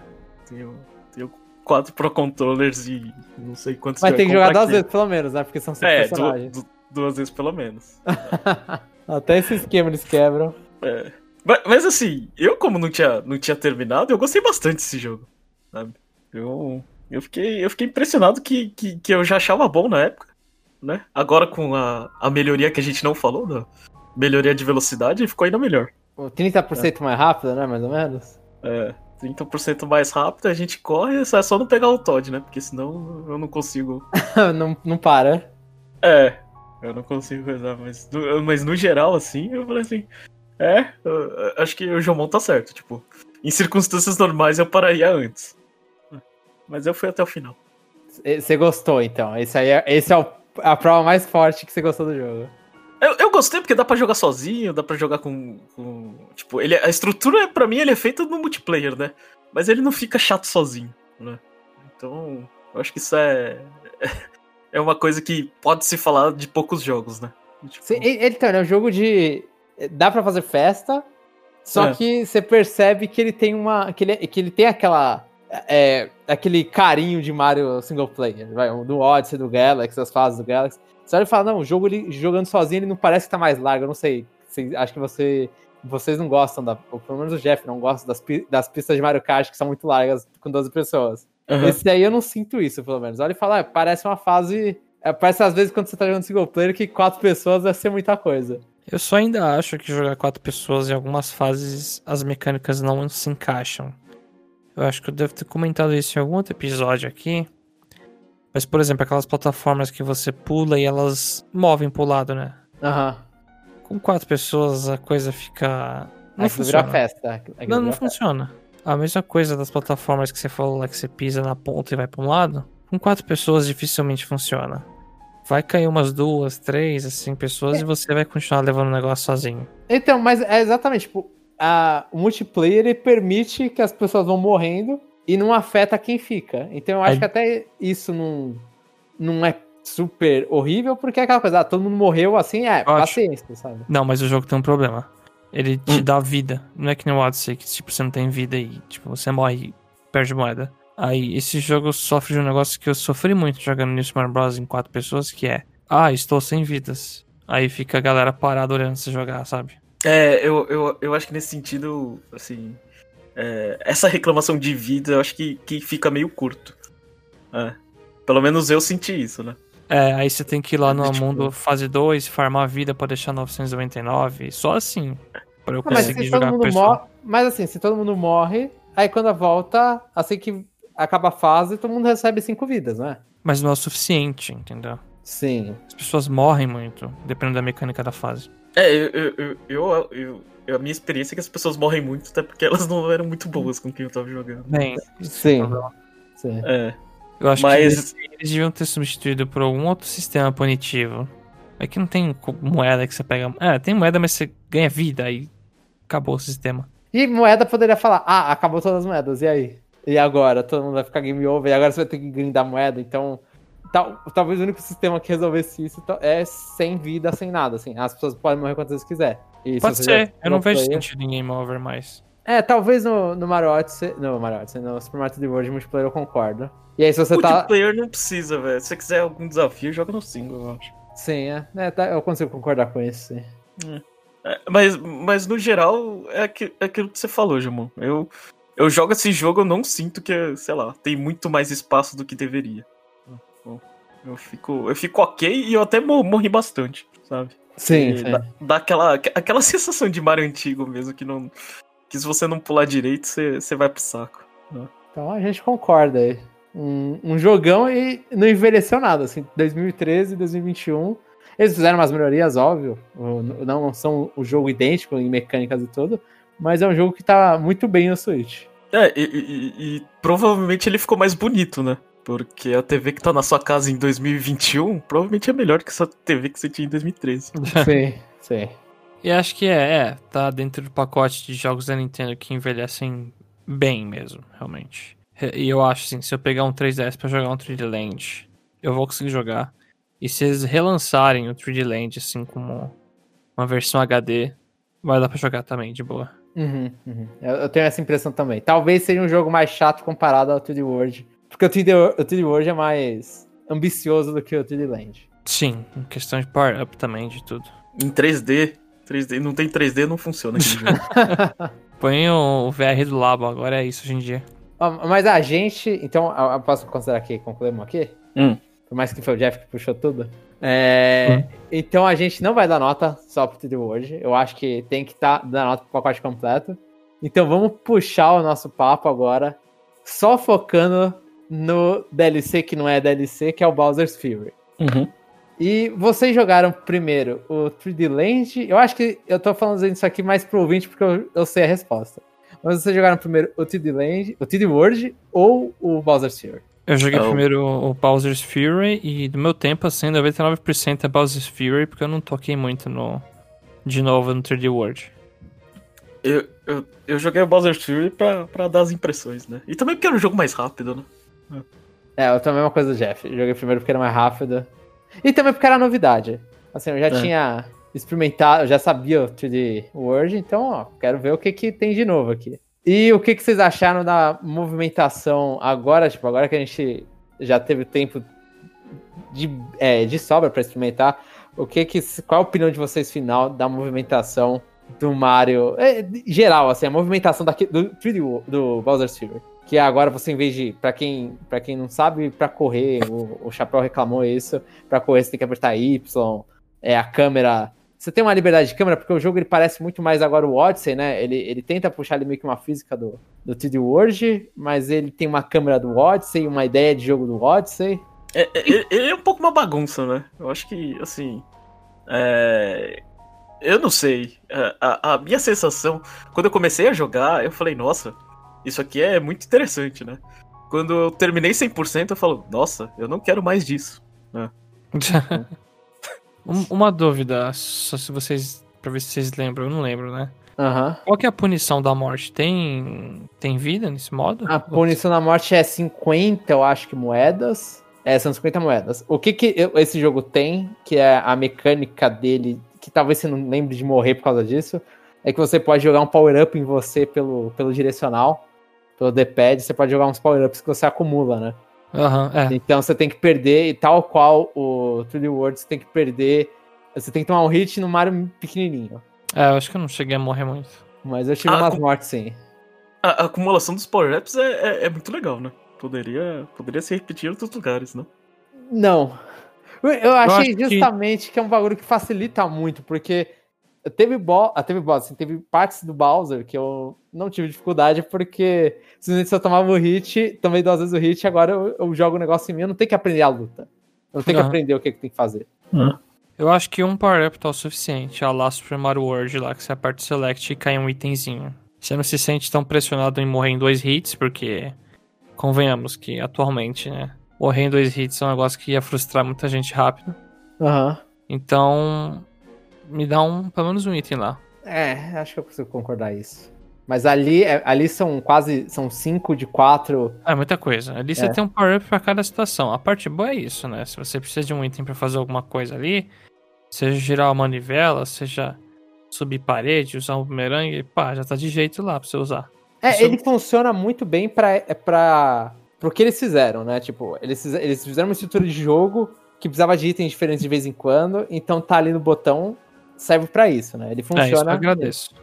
tenho, tenho quatro Pro Controllers e não sei quantos Mas tem que jogar duas vezes, pelo menos, né? Porque são cinco É, personagens. du- duas vezes pelo menos. Até esse esquema eles quebram. É. Mas, mas, assim, eu como não tinha, não tinha terminado, eu gostei bastante desse jogo. Sabe? Eu, eu, fiquei, eu fiquei impressionado que, que, que eu já achava bom na época. Né? Agora com a, a melhoria que a gente não falou, da melhoria de velocidade, ficou ainda melhor. O 30% mais rápido, né? Mais ou menos. É, 30% mais rápido, a gente corre, é só não pegar o Todd, né? Porque senão eu não consigo. não, não para. É, eu não consigo coisar, mas, no- mas no geral, assim, eu falei assim. É, eu- acho que o Jomon tá certo. Tipo, em circunstâncias normais eu pararia antes. Mas eu fui até o final. Você gostou, então. Esse aí é, esse é o- a prova mais forte que você gostou do jogo. Eu, eu gostei porque dá pra jogar sozinho, dá pra jogar com. com- tipo, ele, a estrutura, pra mim, ele é feita no multiplayer, né? Mas ele não fica chato sozinho, né? Então, eu acho que isso é. É uma coisa que pode se falar de poucos jogos, né? Tipo, ele, então, é um jogo de. Dá pra fazer festa, só É. que você percebe que ele tem uma. Que ele, que ele tem aquela. é, aquele carinho de Mario single player, vai, do Odyssey, do Galaxy, as fases do Galaxy. Você olha e fala, não, o jogo ele, jogando sozinho ele não parece que tá mais largo, eu não sei. Cê- acho que você. Vocês não gostam da. Ou pelo menos o Jeff não gosta das, das pistas de Mario Kart que são muito largas com 12 pessoas. Aham. Esse aí eu não sinto isso, pelo menos. Olha e fala, ah, parece uma fase. é, parece às vezes quando você tá jogando single player que quatro pessoas vai ser muita coisa. Eu só ainda acho que jogar quatro pessoas em algumas fases as mecânicas não se encaixam. Eu acho que eu devo ter comentado isso em algum outro episódio aqui. Mas, por exemplo, aquelas plataformas que você pula e elas movem pro lado, né? Aham. Com quatro pessoas a coisa fica. Não Aquilo vira funciona. festa. aquilo Não, não funciona. A mesma coisa das plataformas que você falou lá que você pisa na ponta e vai pra um lado. Com quatro pessoas dificilmente funciona. Vai cair umas duas, três, assim, pessoas e você vai continuar levando o negócio sozinho. Então, mas é exatamente, tipo, a, o multiplayer ele permite que as pessoas vão morrendo e não afeta quem fica. Então eu acho É. que até isso não, não é super horrível, porque é aquela coisa, ah, todo mundo morreu assim, é, paciência, sabe? Não, mas o jogo tem um problema. Ele Hum. te dá vida. Não é que nem o Odyssey, que tipo, você não tem vida e tipo, você morre e perde moeda. Aí, esse jogo sofre de um negócio que eu sofri muito jogando New Super Mario Bros. em quatro pessoas, que é Ah, estou sem vidas. Aí fica a galera parada olhando você jogar, sabe? É, eu, eu, eu acho que nesse sentido, assim. é, essa reclamação de vida eu acho que, que fica meio curto. É. Pelo menos eu senti isso, né? É, aí você tem que ir lá no Tipo- mundo fase 2, farmar a vida pra deixar 999. Só assim. Pra eu Ah, conseguir se todo jogar com a mundo pessoa. morre. Mas assim, se todo mundo morre, aí quando volta, assim que acaba a fase, todo mundo recebe cinco vidas, né? Mas não é o suficiente, entendeu? Sim. As pessoas morrem muito, dependendo da mecânica da fase. É, eu, eu, eu, eu, eu- eu- a minha experiência é que as pessoas morrem muito, até porque elas não eram muito boas com quem eu tava jogando. Bem, Sim. Sim. É. eu acho Mas- que eles, eles deviam ter substituído por algum outro sistema punitivo. É que não tem moeda que você pega. É, tem moeda, mas você ganha vida, aí acabou o sistema. E moeda poderia falar, ah, acabou todas as moedas, e aí? E agora? Todo mundo vai ficar game over, e agora você vai ter que grindar moeda, então. Tal, talvez o único sistema que resolvesse isso é sem vida, sem nada, assim. As pessoas podem morrer quantas vezes quiser. E se Pode você ser, eu não vejo player- sentido em Game Over mais. É, talvez no, no Mario Odyssey. No Mario Odyssey, no Super Mario 3D World multiplayer eu concordo. E aí, se você tá. Multiplayer não precisa, velho. Se você quiser algum desafio, joga no single, eu acho. Sim, é. É, tá, eu consigo concordar com isso, sim. É, mas, mas no geral, é, aqui- é aquilo que você falou, Jamon. Eu, eu jogo esse jogo, eu não sinto que, sei lá, tem muito mais espaço do que deveria. Eu, fico, eu fico ok e eu até mo- morri bastante, sabe? Sim, sim. Dá, dá aquela, aquela sensação de Mario antigo mesmo, que não. Que se você não pular direito, você, você vai pro saco. Então a gente concorda aí. Um, um jogão e não envelheceu nada, assim, 2013, 2021. Eles fizeram umas melhorias, óbvio. Não são o jogo idêntico em mecânicas e tudo, mas é um jogo que tá muito bem no Switch. É, e, e- e provavelmente ele ficou mais bonito, né? Porque a TV que tá na sua casa em 2021 provavelmente é melhor que essa TV que você tinha em 2013. sim, sim. E acho que é, é, tá dentro do pacote de jogos da Nintendo que envelhecem bem mesmo, realmente. E eu acho assim, se eu pegar um 3DS pra jogar um 3D Land, eu vou conseguir jogar. E se eles relançarem o 3D Land assim como uma versão HD, vai dar pra jogar também, de boa. Uhum, uhum. Eu, eu tenho essa impressão também. Talvez seja um jogo mais chato comparado ao 3D World. Porque o 3D, Wor- o 3D World é mais ambicioso do que o 3D Land. Sim, em questão de power up também, de tudo. Em 3D, 3D, não tem 3D, não funciona aquele jogo. Põe o VR do Labo, agora é isso hoje em dia. Mas a gente. Então, eu posso considerar que concluímos aqui? Hum. Por mais que foi o Jeff que puxou tudo. É, Então a gente não vai dar nota só pro 3D World. Eu acho que tem que tá, dar nota pro pacote completo. Então vamos puxar o nosso papo agora, só focando no DLC que não é DLC, que é o Bowser's Fury. Uhum. E vocês jogaram primeiro o 3D Land. Eu acho que eu tô falando isso aqui mais pro ouvinte porque eu, eu sei a resposta. Mas vocês jogaram primeiro o 3D Land, o 3D World ou o Bowser's Fury? Eu joguei Oh. primeiro o Bowser's Fury e do meu tempo, assim, 99% é Bowser's Fury, porque eu não toquei muito no. De novo no 3D World. Eu, eu, eu joguei o Bowser's Fury pra, pra dar as impressões, né? E também porque era um jogo mais rápido, né? É, eu também uma coisa do Jeff. Eu joguei primeiro porque era mais rápido. E também porque era novidade. Assim, eu já É. tinha experimentado, eu já sabia o 3D World, então, ó, quero ver o que que tem de novo aqui. E o que que vocês acharam da movimentação agora, tipo, agora que a gente já teve tempo de, é, de sobra pra experimentar, o que que, qual a opinião de vocês final da movimentação do Mario, é, geral, assim, a movimentação daqui, do 3D, Wo- do Bowser's Fury? Que agora você, em vez de, pra quem, pra quem não sabe, pra correr, o, o Chapéu reclamou isso, pra correr você tem que apertar Y, é, a câmera... Você tem uma liberdade de câmera, porque o jogo ele parece muito mais agora o Odyssey, né? Ele, ele tenta puxar ali meio que uma física do, do 3D World, mas ele tem uma câmera do Odyssey, uma ideia de jogo do Odyssey. É, é, é um pouco uma bagunça, né? Eu acho que, assim. É... Eu não sei. É, A, a minha sensação, quando eu comecei a jogar, eu falei, nossa, isso aqui é muito interessante, né? Quando eu terminei 100%, eu falo, nossa, eu não quero mais disso. Um- Uma dúvida, só se vocês. Pra ver se vocês lembram, eu não lembro, né? Aham. Qual que é a punição da morte? Tem. Tem vida nesse modo? A punição da morte é 50, eu acho que moedas. É, são 50 moedas. O que, que esse jogo tem, que é a mecânica dele, que talvez você não lembre de morrer por causa disso, é que você pode jogar um power-up em você pelo, pelo direcional, pelo D-pad, você pode jogar uns power-ups que você acumula, né? Aham, é. Então você tem que perder, e tal qual o 3D World, você tem que perder. Você tem que tomar um hit no Mario pequenininho. É, eu acho que eu não cheguei a morrer muito. Mas eu tive Ah, umas com- mortes sim. A, a acumulação dos power-ups é, é, é muito legal, né? Poderia, poderia se repetir em outros lugares, não? Não. Eu- Eu achei que- justamente que... é um bagulho que facilita muito, porque teve bo... ah, teve boss, assim, teve partes do Bowser que eu não tive dificuldade, porque simplesmente se eu tomava o hit, tomei duas vezes o hit, agora eu, eu jogo o negócio em mim, eu não tenho que aprender a luta. Eu não tenho que aprender o que, que tem que fazer. Eu acho que um power-up tá o suficiente. A lá Super Mario World lá, que você aperta o select e cai um itemzinho. Você não se sente tão pressionado em morrer em dois hits, porque convenhamos que atualmente, né? Morrer em dois hits é um negócio que ia frustrar muita gente rápido. Aham. Então, me dá um, pelo menos um item lá. É, acho que eu consigo concordar isso. Mas ali, é- ali são quase, são cinco de quatro. É muita coisa. Ali você É. tem um power-up pra cada situação. A parte boa é isso, né? Se você precisa de um item pra fazer alguma coisa ali, seja girar uma manivela, seja subir parede, usar um bumerangue, pá, já tá de jeito lá pra você usar. É, Isso- ele funciona muito bem pra, é pra, pro que eles fizeram, né? Tipo, eles, eles fizeram uma estrutura de jogo que precisava de itens diferentes de vez em quando, então tá ali no botão, serve pra isso, né? Ele É, isso eu funciona. agradeço.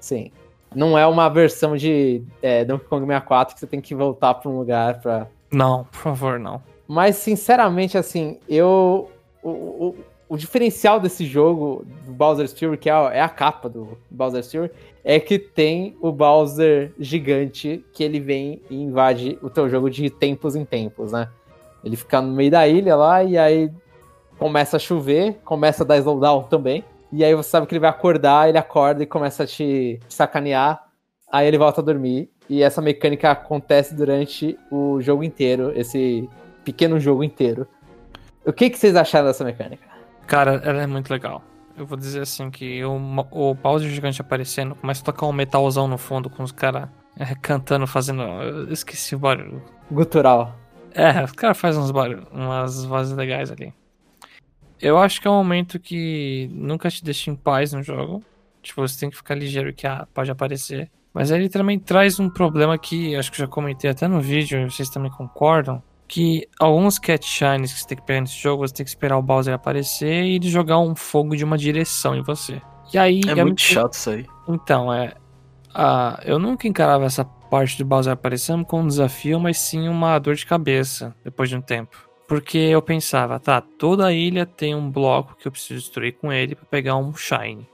Sim. Não é uma versão de é, Donkey Kong 64 que você tem que voltar pra um lugar pra. Não, por favor, não. Mas, sinceramente, assim, eu. O, o, o diferencial desse jogo, do Bowser's Fury, que é a, é a capa do Bowser's Fury, é que tem o Bowser gigante que ele vem e invade o teu jogo de tempos em tempos, né? Ele fica no meio da ilha lá e aí começa a chover, começa a dar slowdown também. E aí você sabe que ele vai acordar, ele acorda e começa a te sacanear. Aí ele volta a dormir. E essa mecânica acontece durante o jogo inteiro, esse pequeno jogo inteiro. O que, que vocês acharam dessa mecânica? Cara, ela é muito legal. Eu vou dizer assim que o, o Bowser gigante aparecendo, começa a tocar um metalzão no fundo com os caras cantando, fazendo. Eu esqueci o barulho. Gutural. É, os caras fazem uns barulhos, umas vozes legais ali. Eu acho que é um momento que nunca te deixa em paz no jogo. Tipo, você tem que ficar ligeiro que ah, pode aparecer. Mas ele também traz um problema que acho que eu já comentei até no vídeo, e vocês também concordam. Que alguns cat shines que você tem que pegar nesse jogo, você tem que esperar o Bowser aparecer e ele jogar um fogo de uma direção em você. E aí É muito chato isso aí. então, é. ah, eu nunca encarava essa parte do Bowser aparecendo como um desafio, mas sim uma dor de cabeça depois de um tempo. Porque eu pensava, tá, toda a ilha tem um bloco que eu preciso destruir com ele pra pegar um Shine.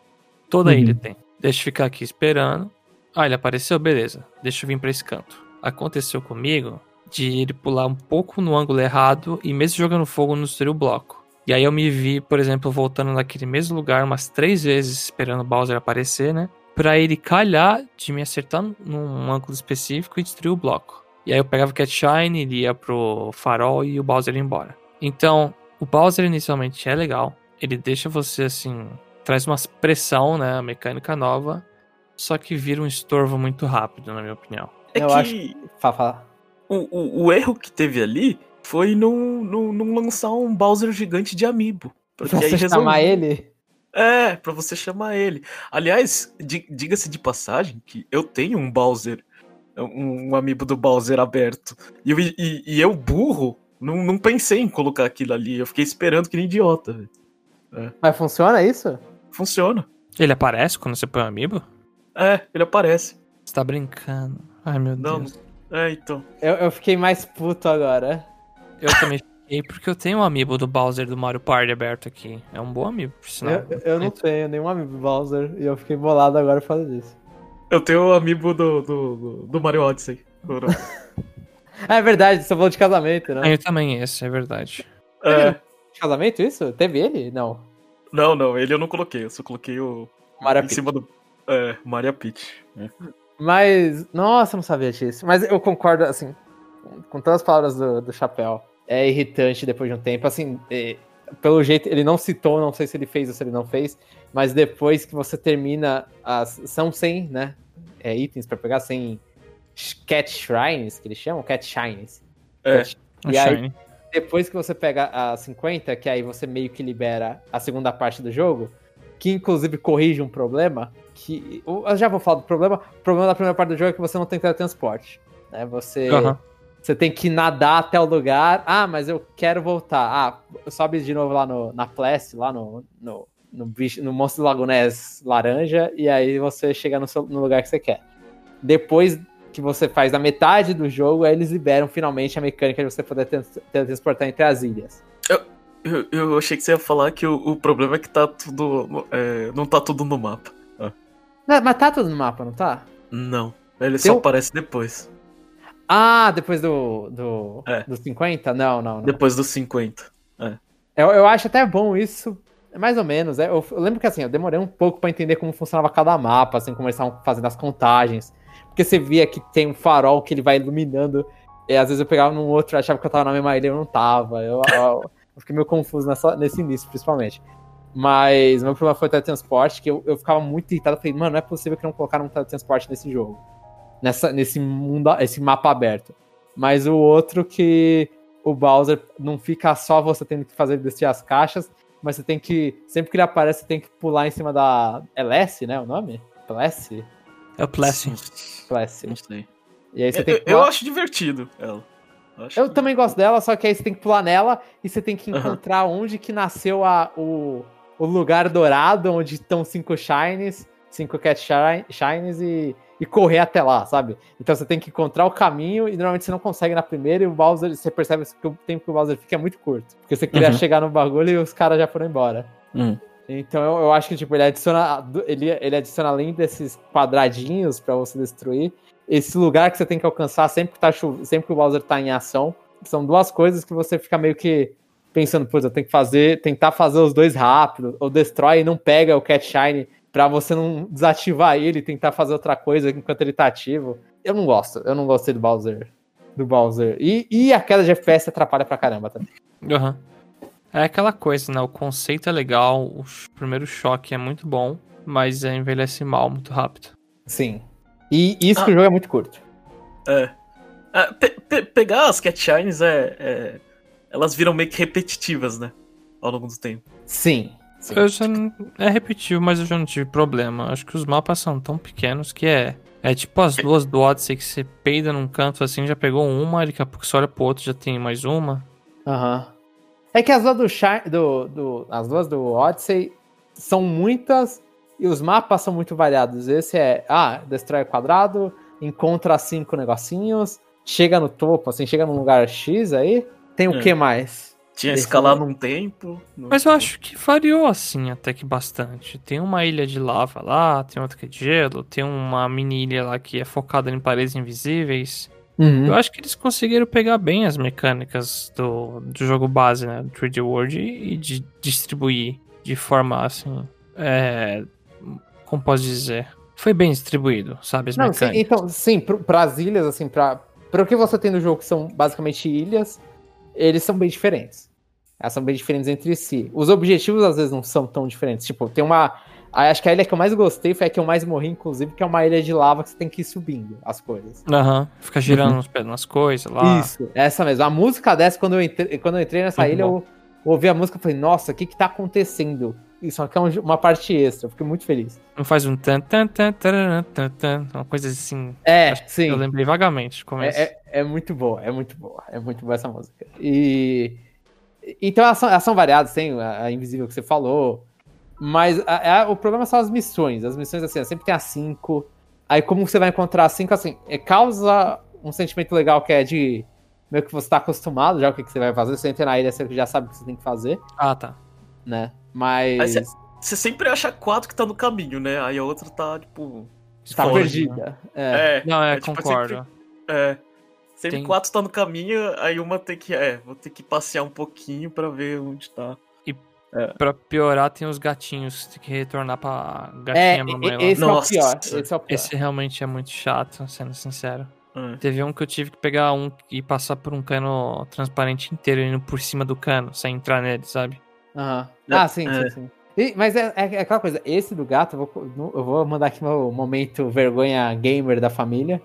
Toda Uhum. ilha tem. Deixa eu ficar aqui esperando. Ah, ele apareceu? Beleza. Deixa eu vir pra esse canto. Aconteceu comigo de ele pular um pouco no ângulo errado e mesmo jogando fogo não destruiu o bloco. E aí eu me vi, por exemplo, voltando naquele mesmo lugar umas três vezes esperando o Bowser aparecer, né? Pra ele calhar de me acertar num ângulo específico e destruir o bloco. E aí eu pegava o Cat Shine, ele ia pro farol e o Bowser ia embora. Então, o Bowser inicialmente é legal. Ele deixa você assim. Traz uma pressão, né? Mecânica nova. Só que vira um estorvo muito rápido, na minha opinião. É Eu que acho- Fala, fala. o, o, o erro que teve ali foi não, não, não lançar um Bowser gigante de amiibo. Porque Pra aí você resolve- chamar ele? É, pra você chamar ele. Aliás, di- diga-se de passagem que eu tenho um Bowser, um, um amiibo do Bowser aberto. E eu, e, e eu burro, não, não pensei em colocar aquilo ali. Eu fiquei esperando que nem idiota. velho. Mas funciona isso? Funciona. Ele aparece quando você põe o amiibo? É, ele aparece. Você tá brincando. Ai, meu Não, Deus. É, então. Eu, eu fiquei mais puto agora. Eu também fiquei porque eu tenho um amiibo do Bowser do Mario Party aberto aqui. É um bom amiibo, por sinal. Eu, eu não tenho nenhum amigo Bowser e eu fiquei bolado agora por causa disso. Eu tenho o amiibo do, do, do, do Mario Odyssey. Ah, é verdade, você falou de casamento, né? Tenho também esse, é verdade. É, De casamento isso? Teve ele? Não. não, não, ele eu não coloquei. Eu só coloquei o. Maria em Peach. cima do. É, Maria Peach. É. Mas, nossa, eu não sabia disso. Mas eu concordo, assim, com- com todas as palavras do, do Chapéu. É irritante depois de um tempo. Assim, é, pelo jeito, ele não citou, não sei se ele fez ou se ele não fez, mas depois que você termina as. São 100, né? É, itens pra pegar, 100 sh- Cat Shrines, que eles chamam? Cat Shines. É. Cat- Um E aí, Shine. depois que você pega a 50, que aí você meio que libera a segunda parte do jogo, que inclusive corrige um problema, que eu já vou falar do problema. O problema da primeira parte do jogo é que você não tem teletransporte, né? Você Aham. você tem que nadar até o lugar. Ah, mas eu quero voltar. Ah, sobe de novo lá no, na Place, lá no, no, no, bicho, no monstro do Lago Ness laranja, e aí você chega no, seu- no lugar que você quer. Depois que você faz na metade do jogo, aí eles liberam finalmente a mecânica de você poder transportar entre as ilhas. Eu, eu achei que você ia falar que o, o problema é que tá tudo. É, não tá tudo no mapa. Ah. Não, mas tá tudo no mapa, não tá? Não. Ele só aparece depois. Ah, depois do. do é. dos 50? Não, não, não. Depois dos 50. É. Eu, eu acho até bom isso. Mais ou menos. É, eu, eu, lembro que assim, eu demorei um pouco para entender como funcionava cada mapa, assim, como eles estavam fazendo as contagens. Porque você via que tem um farol que ele vai iluminando. E às vezes eu pegava num outro, achava que eu tava na mesma ilha eu não tava. Eu, eu, fiquei meio confuso nessa, nesse início, principalmente. Mas meu problema foi o teletransporte, que eu, eu ficava muito irritado. Falei, mano, não é possível que não colocaram um teletransporte nesse jogo. Nessa, nesse mundo, esse mapa aberto. Mas o outro que o Bowser não fica só você tendo que fazer descer as caixas, mas você tem que. Sempre que ele aparece, você tem que pular em cima da. É Lessie, né? O nome? Plessie? É o Plessy. Plessy. Não sei. E aí você eu, tem que eu acho divertido ela. Eu, eu que... também gosto dela, só que aí você tem que pular nela e você tem que encontrar uhum. onde que nasceu a, o, o lugar dourado, onde estão cinco shines, cinco cat shines e, e correr até lá, sabe? Então você tem que encontrar o caminho e normalmente você não consegue na primeira e o Bowser, você percebe que o tempo que o Bowser fica é muito curto. Porque você queria uhum. chegar no bagulho e os caras já foram embora. Uhum. Então eu, eu, acho que tipo, ele adiciona. Ele, ele adiciona além desses quadradinhos para você destruir, esse lugar que você tem que alcançar sempre que, tá sempre que o Bowser tá em ação. São duas coisas que você fica meio que pensando, pô, eu tenho que fazer, tentar fazer os dois rápido, ou destrói e não pega o Cat Shine pra você não desativar ele, tentar fazer outra coisa enquanto ele tá ativo. Eu não gosto, eu não gostei do Bowser. Do Bowser. E, e a queda de FPS atrapalha pra caramba também. Aham. Uhum. É aquela coisa, né? O conceito é legal, o primeiro choque é muito bom, mas é envelhece mal muito rápido. Sim. E isso ah, que o jogo é muito curto. É. é pe pe pegar as Cat Shines é, é, Elas viram meio que repetitivas, né? Ao longo do tempo. Sim. Sim. Eu já não... É repetitivo, mas eu já não tive problema. Acho que os mapas são tão pequenos que é. É tipo as duas do Odyssey que você peida num canto assim, já pegou uma, daqui a pouco você olha pro outro já tem mais uma. Aham. Uhum. É que as duas do, Char do, do, as duas do Odyssey são muitas e os mapas são muito variados. Esse é, ah, destrói quadrado, encontra cinco negocinhos, chega no topo, assim, chega num lugar X aí. Tem o é. que mais? Tinha escalar num tempo. Mas eu acho que variou assim até que bastante. Tem uma ilha de lava lá, tem outra que é de gelo, tem uma mini ilha lá que é focada em paredes invisíveis. Uhum. Eu acho que eles conseguiram pegar bem as mecânicas do, do jogo base, né? Do 3D World e, de distribuir de forma assim. É, como posso dizer? Foi bem distribuído, sabe? As Não, sim, então, sim, para as ilhas, assim, para o que você tem no jogo, que são basicamente ilhas, eles são bem diferentes. Elas são bem diferentes entre si. Os objetivos às vezes não são tão diferentes. Tipo, tem uma Acho que a ilha que eu mais gostei foi a que eu mais morri, inclusive, que é uma ilha de lava que você tem que ir subindo as coisas. Aham, uhum. fica girando uhum. nas coisas lá. Isso, essa mesmo. A música dessa, quando eu entrei, quando eu entrei nessa uhum. ilha, eu, eu ouvi a música e falei, nossa, o que que tá acontecendo? Isso aqui é uma parte extra, eu fiquei muito feliz. Não faz um tan tan tan tan tan tan, uma coisa assim. É, sim. Eu lembrei vagamente como é, é, é, muito boa, é muito boa, é muito boa essa música. E... Então elas são, elas são variadas, tem a, a Invisível que você falou, mas a, a, o problema são as missões. As missões, assim, sempre tem as cinco. Aí, como você vai encontrar as cinco, assim, é, causa um sentimento legal que é de. Meio que você tá acostumado já o que, que você vai fazer. Você entra na ilha, você já sabe o que você tem que fazer. Ah, tá. Né? Mas. Você sempre acha quatro que tá no caminho, né? Aí a outra tá, tipo. Tá perdida. Né? É. é. Não, é, é tipo, concordo. Sempre, é. Sempre tem... quatro tá no caminho, aí uma tem que. É, vou ter que passear um pouquinho pra ver onde tá. É. Pra piorar, tem os gatinhos. Tem que retornar pra gatinha é, mamãe esse lá. Nossa. É o pior, esse é o pior. Esse realmente é muito chato, sendo sincero. Hum. Teve um que eu tive que pegar um e passar por um cano transparente inteiro, indo por cima do cano, sem entrar nele, sabe? Uhum. Ah, sim, é. sim, sim. E, mas é, é, é, aquela coisa, esse do gato, eu vou, eu vou mandar aqui meu momento vergonha gamer da família.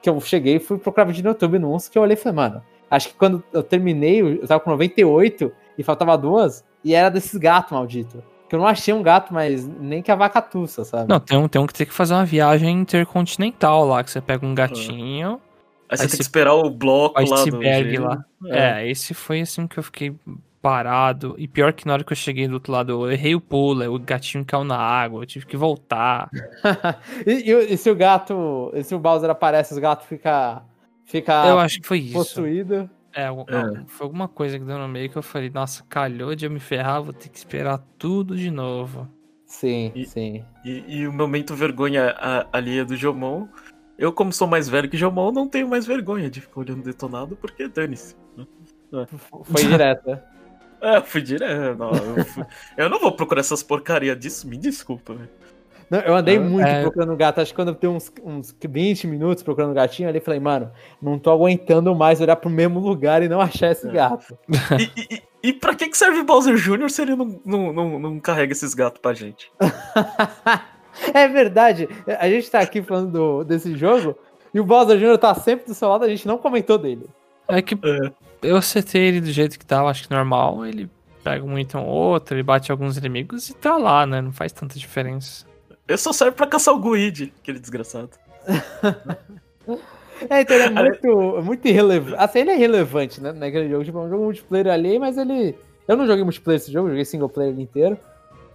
Que eu cheguei e fui procurar vídeo no YouTube no uns que eu olhei e falei, mano, acho que quando eu terminei, eu tava com 98 e faltava duas, e era desses gatos malditos. Que eu não achei um gato, mas nem que a vaca tussa, sabe? Não, tem um, tem um que tem que fazer uma viagem intercontinental lá, que você pega um gatinho. Aí, aí você tem que esperar o bloco lá iceberg lá. É. é. esse foi assim que eu fiquei parado. E pior que na hora que eu cheguei do outro lado, eu errei o pulo, o gatinho caiu na água, eu tive que voltar. e, e, e, se o gato. E se o Bowser aparece, os gatos fica. Fica eu acho que foi isso. possuído. É, é, foi alguma coisa que deu no meio que eu falei, nossa, calhou de eu me ferrar, vou ter que esperar tudo de novo. Sim, e, sim. E, e, o momento vergonha ali é do Jomon. Eu, como sou mais velho que Jomon, não tenho mais vergonha de ficar olhando detonado, porque dane-se. Né? Foi direto. é, fui direto. Não, eu, fui... eu, não vou procurar essas porcarias disso, me desculpa, velho. Não, eu andei ah, muito é... procurando gato. Acho que quando eu tenho uns, uns 20 minutos procurando gatinho ali, falei, mano, não tô aguentando mais olhar pro mesmo lugar e não achar esse é. gato. E, e, e pra que, que serve Bowser Jr. se ele não, não, não, não carrega esses gatos pra gente? é verdade. A gente tá aqui falando do, desse jogo e o Bowser Jr. tá sempre do seu lado, a gente não comentou dele. É que é. Eu acertei ele do jeito que tava, acho que normal. Ele pega um item ou outro, ele bate alguns inimigos e tá lá, né? Não faz tanta diferença. Eu só serve pra caçar o Guide, aquele desgraçado. é, então ele é muito, muito irrelevante. Assim, ele é relevante, né? Naquele jogo. Tipo, é um jogo multiplayer ali, mas ele. Eu não joguei multiplayer esse jogo, joguei single player inteiro.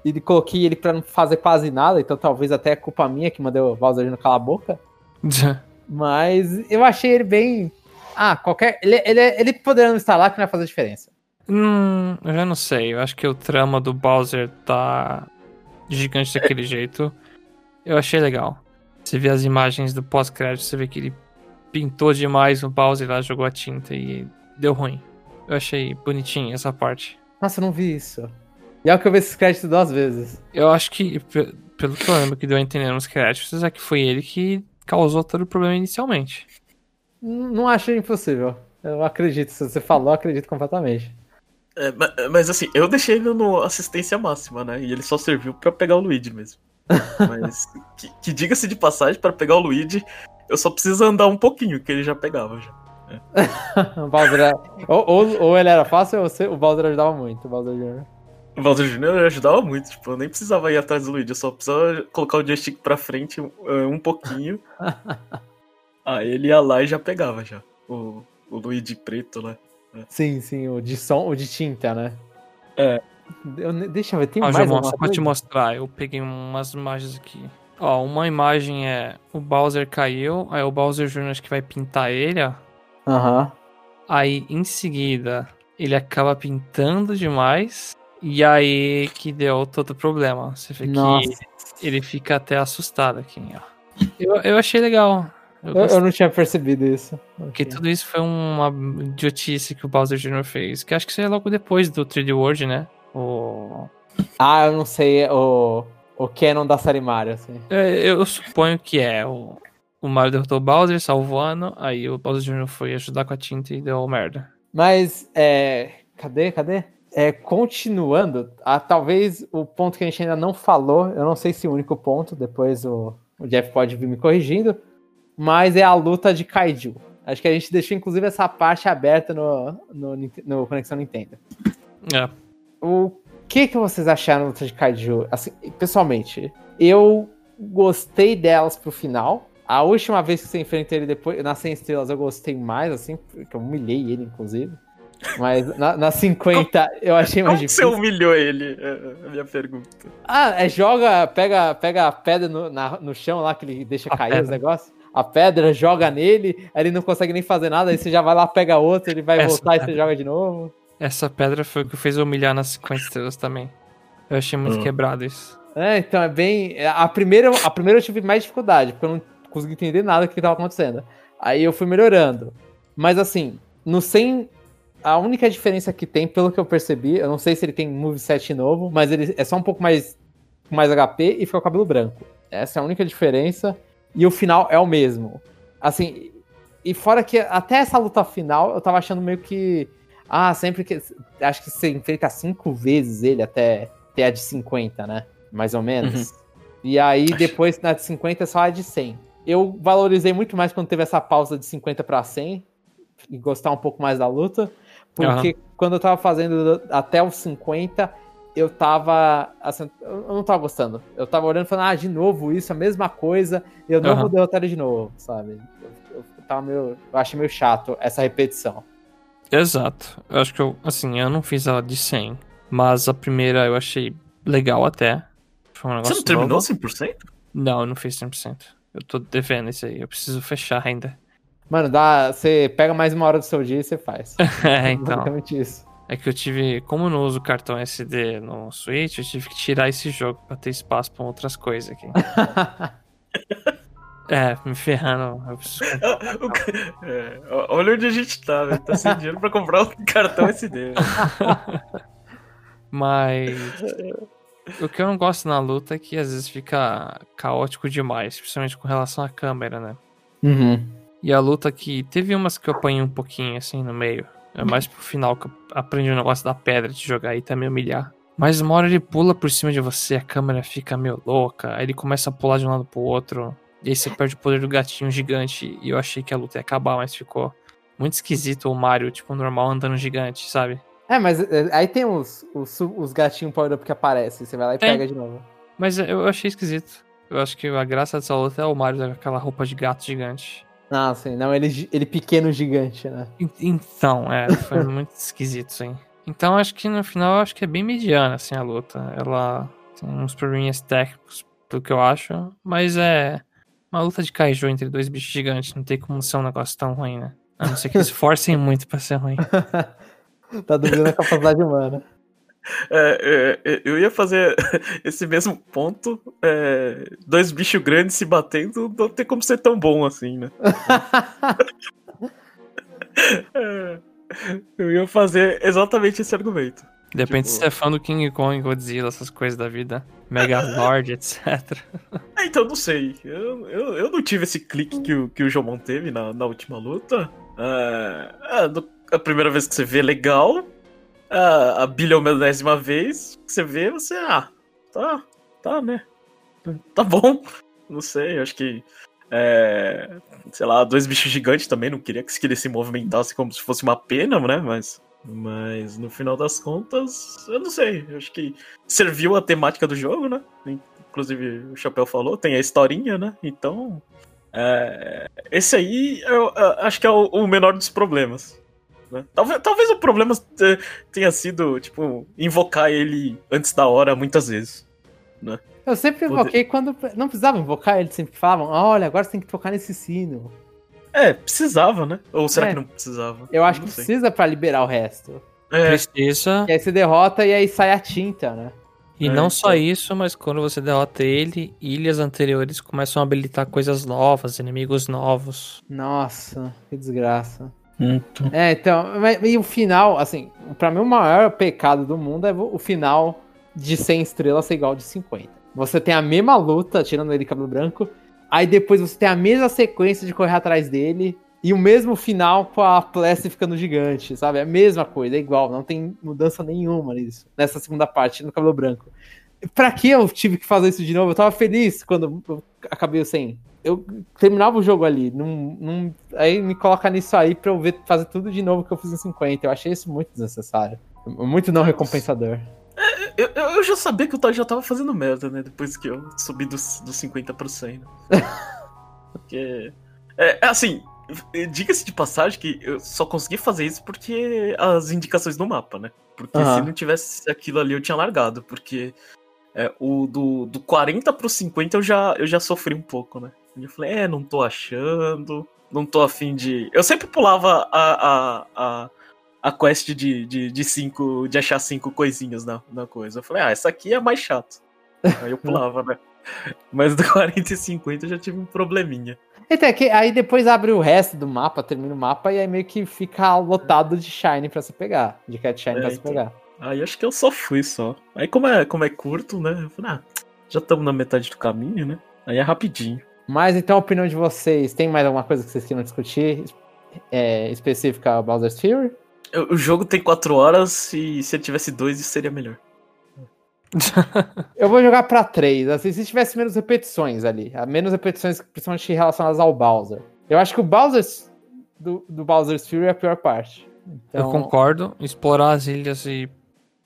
E coloquei ele pra não fazer quase nada, então talvez até é culpa minha que mandei o Bowser no cala a boca. mas eu achei ele bem. Ah, qualquer. Ele, ele, ele poderia não estar lá que não ia fazer diferença. Hum, eu já não sei. Eu acho que o trama do Bowser tá gigante daquele jeito. Eu achei legal. Você vê as imagens do pós-crédito, você vê que ele pintou demais o Bowser lá, jogou a tinta e deu ruim. Eu achei bonitinho essa parte. Nossa, eu não vi isso. E é o que eu vi esses créditos duas vezes. Eu acho que, pelo que eu lembro que deu a entender nos créditos, é que foi ele que causou todo o problema inicialmente. Não acho impossível. Eu acredito. Se você falou, eu acredito completamente. É, mas assim, eu deixei ele no assistência máxima, né? E ele só serviu para pegar o Luigi mesmo. Mas que, que diga-se de passagem, para pegar o Luigi, eu só preciso andar um pouquinho, que ele já pegava já. É. o Bowser era... ou, ou, ou, ele era fácil ou você... o Bowser ajudava muito, o Bowser Jr. O Bowser Jr. ajudava muito, tipo, eu nem precisava ir atrás do Luigi, eu só precisava colocar o joystick pra frente um, é, um pouquinho. Aí ele ia lá e já pegava já. O, o Luigi preto lá. É. Sim, sim, o de som, o de tinta, né? É. Eu, deixa eu ver, tem ah, mais uma só pra te mostrar, eu peguei umas imagens aqui. Ó, uma imagem é o Bowser caiu, aí o Bowser Jr. acho que vai pintar ele, ó. Aham. Uhum. Aí, em seguida, ele acaba pintando demais, e aí que deu todo o problema. Você vê Nossa. que ele fica até assustado aqui, ó. Eu, eu achei legal. Eu, eu, eu, não tinha percebido isso. Porque tudo isso foi uma idiotice que o Bowser Jr. fez. Que acho que isso é logo depois do 3D World, né? O... Ah, eu não sei. O, o canon da série Mario, assim. É, eu suponho que é. O, o Mario derrotou o Bowser, salvou ano. Aí o Bowser Jr. foi ajudar com a tinta e deu merda. Mas, é. Cadê? Cadê? É, continuando, a, talvez o ponto que a gente ainda não falou, eu não sei se o único ponto, depois o, o Jeff pode vir me corrigindo, mas é a luta de Kaiju. Acho que a gente deixou inclusive essa parte aberta no, no, no Conexão Nintendo. É. O que, que vocês acharam da luta de Kaiju? Assim, pessoalmente, eu gostei delas pro final. A última vez que você enfrentou ele depois, nas 100 estrelas, eu gostei mais, assim, porque eu humilhei ele, inclusive. Mas na, na 50 eu achei mais Como difícil. você humilhou ele? É a minha pergunta. Ah, é joga, pega, pega a pedra no, na, no chão lá que ele deixa a cair pedra. os negócios. A pedra joga nele, aí ele não consegue nem fazer nada, aí você já vai lá, pega outro, ele vai Essa voltar pedra. e você joga de novo. Essa pedra foi o que fez humilhar nas 50 estrelas também. Eu achei muito uhum. quebrado isso. É, então é bem. A primeira, a primeira eu tive mais dificuldade, porque eu não consegui entender nada do que estava acontecendo. Aí eu fui melhorando. Mas assim, no 100. A única diferença que tem, pelo que eu percebi, eu não sei se ele tem moveset novo, mas ele é só um pouco mais, mais HP e fica com o cabelo branco. Essa é a única diferença. E o final é o mesmo. Assim, e fora que até essa luta final eu tava achando meio que ah, sempre que. Acho que você enfrenta cinco vezes ele até ter a de 50, né? Mais ou menos. Uhum. E aí, depois na de 50 é só a de 100. Eu valorizei muito mais quando teve essa pausa de 50 para 100 e gostar um pouco mais da luta. Porque uhum. quando eu tava fazendo até os 50, eu tava. Assim, eu não tava gostando. Eu tava olhando e falando, ah, de novo isso, a mesma coisa, eu não uhum. vou derrotar ele de novo, sabe? Eu, eu, tava meio. Eu achei meio chato essa repetição. Exato. Eu acho que eu, assim, eu não fiz ela de 100, mas a primeira eu achei legal até. Foi um Você negócio não terminou novo. 100%? Não, eu não fiz 100%. Eu tô devendo isso aí, eu preciso fechar ainda. Mano, dá, você pega mais uma hora do seu dia e você faz. é, então. Basicamente isso. É que eu tive, como eu não uso cartão SD no Switch, eu tive que tirar esse jogo pra ter espaço pra outras coisas aqui. é, me ferrando. Eu preciso é, ó- olha onde a gente tá, velho. Tá sem dinheiro pra comprar um cartão SD. Mas o que eu não gosto na luta é que às vezes fica caótico demais, principalmente com relação à câmera, né? Uhum. E a luta que teve umas que eu apanhei um pouquinho assim no meio. É mais pro final que eu aprendi o negócio da pedra de jogar e me humilhar. Mas uma hora ele pula por cima de você, a câmera fica meio louca, aí ele começa a pular de um lado pro outro, e aí você perde o poder do gatinho gigante. E eu achei que a luta ia acabar, mas ficou muito esquisito o Mario, tipo, normal andando gigante, sabe? É, mas é, aí tem os, os, os gatinhos power-up que aparecem. Você vai lá e pega de novo. Mas eu achei esquisito. Eu acho que a graça dessa luta é o Mario com aquela roupa de gato gigante. Ah, sim. Não, ele, ele pequeno gigante, né? En- Então, é, foi muito esquisito, sim. Então, acho que no final, acho que é bem mediana, assim, a luta. Ela tem uns probleminhas técnicos, pelo que eu acho, mas é uma luta de kaiju entre dois bichos gigantes. Não tem como ser um negócio tão ruim, né? A não ser que eles forcem muito pra ser ruim. Tá duvidando da capacidade humana. É, é, é, eu ia fazer esse mesmo ponto. é, dois bichos grandes se batendo, não tem como ser tão bom assim, né? É, eu ia fazer exatamente esse argumento. Depende Tipo- se você é fã do King Kong, Godzilla, essas coisas da vida. Megazord, etc. Ah, então não sei. Eu, eu, eu não tive esse clique que o, que o Jomon teve na, na última luta. No- a primeira vez que você vê, legal. Ah, a bilionésima vez que você vê, você. Ah, tá, tá, né? Tá bom. Não sei, acho que. É, sei lá, dois bichos gigantes também. Não queria que ele se movimentasse como se fosse uma pena, né? Mas. Mas no final das contas, eu não sei. Acho que serviu a temática do jogo, né? inclusive o Chapéu falou, tem a historinha, né? Então, é, esse aí eu, eu acho que é o, o menor dos problemas. Né? Talvez, talvez o problema te- tenha sido, tipo, invocar ele antes da hora muitas vezes. Eu sempre Poder- invoquei quando. Não precisava invocar, eles sempre falavam: olha, agora você tem que tocar nesse sino. É, precisava, né? Ou será É. que não precisava? Eu acho Não que sei. precisa pra liberar o resto. É, Precisa. E aí você derrota e aí sai a tinta, né? E É, não só isso, mas quando você derrota ele, ilhas anteriores começam a habilitar coisas novas, inimigos novos. Nossa, que desgraça. Então. É, então, mas- e o final, assim, pra mim o maior pecado do mundo é o final de 100 estrelas ser igual de 50. Você tem a mesma luta, tirando ele cabelo branco, aí depois você tem a mesma sequência de correr atrás dele, e o mesmo final com a Plessy ficando gigante, sabe? É a mesma coisa, é igual, não tem mudança nenhuma nisso, nessa segunda parte, no cabelo branco. Pra que eu tive que fazer isso de novo? Eu tava feliz quando eu acabei o 100. Eu terminava o jogo ali, não, não- aí me coloca nisso aí pra eu ver, fazer tudo de novo que eu fiz em 50. Eu achei isso muito desnecessário. Muito não recompensador. Eu, eu- eu já sabia que o Todd já tava fazendo merda, né? Depois que eu subi dos, dos 50 pro 100. né? Porque. É, é assim, diga-se de passagem que eu só consegui fazer isso porque as indicações no mapa, né? Porque Aham. se não tivesse aquilo ali eu tinha largado. Porque é, o do, do 40 pro 50 eu já, eu já sofri um pouco, né? Eu falei, é, não tô achando, não tô afim de. Eu sempre pulava a, a, a, a quest de, de, de, cinco, de achar cinco coisinhas na, na coisa. Eu falei, ah, essa aqui é mais chato. Aí eu pulava, né? Mas do 40 e 50 eu já tive um probleminha. Então, é que aí depois abre o resto do mapa, termina o mapa, e aí meio que fica lotado de Shine pra se pegar. De Cat Shine É, pra se então. pegar. Aí acho que eu só fui só. Aí como é, como é curto, né? Eu falei, ah, já estamos na metade do caminho, né? Aí é rapidinho. Mas então a opinião de vocês, tem mais alguma coisa que vocês queiram discutir? É, específica ao Bowser's Fury? Eu- O jogo tem 4 horas e se ele tivesse dois, isso seria melhor. Eu vou jogar pra três. Assim, se tivesse menos repetições ali. a Menos repetições, principalmente relacionadas ao Bowser. Eu acho que o Bowser's do, do Bowser's Fury é a pior parte. Então, Eu concordo. Explorar as ilhas e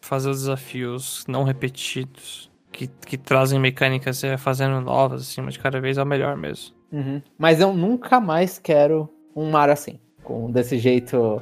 fazer os desafios não repetidos, que, que trazem mecânicas e fazendo novas, acima de cada vez, é o melhor mesmo. Uhum. Mas eu nunca mais quero um Mario assim. Com desse jeito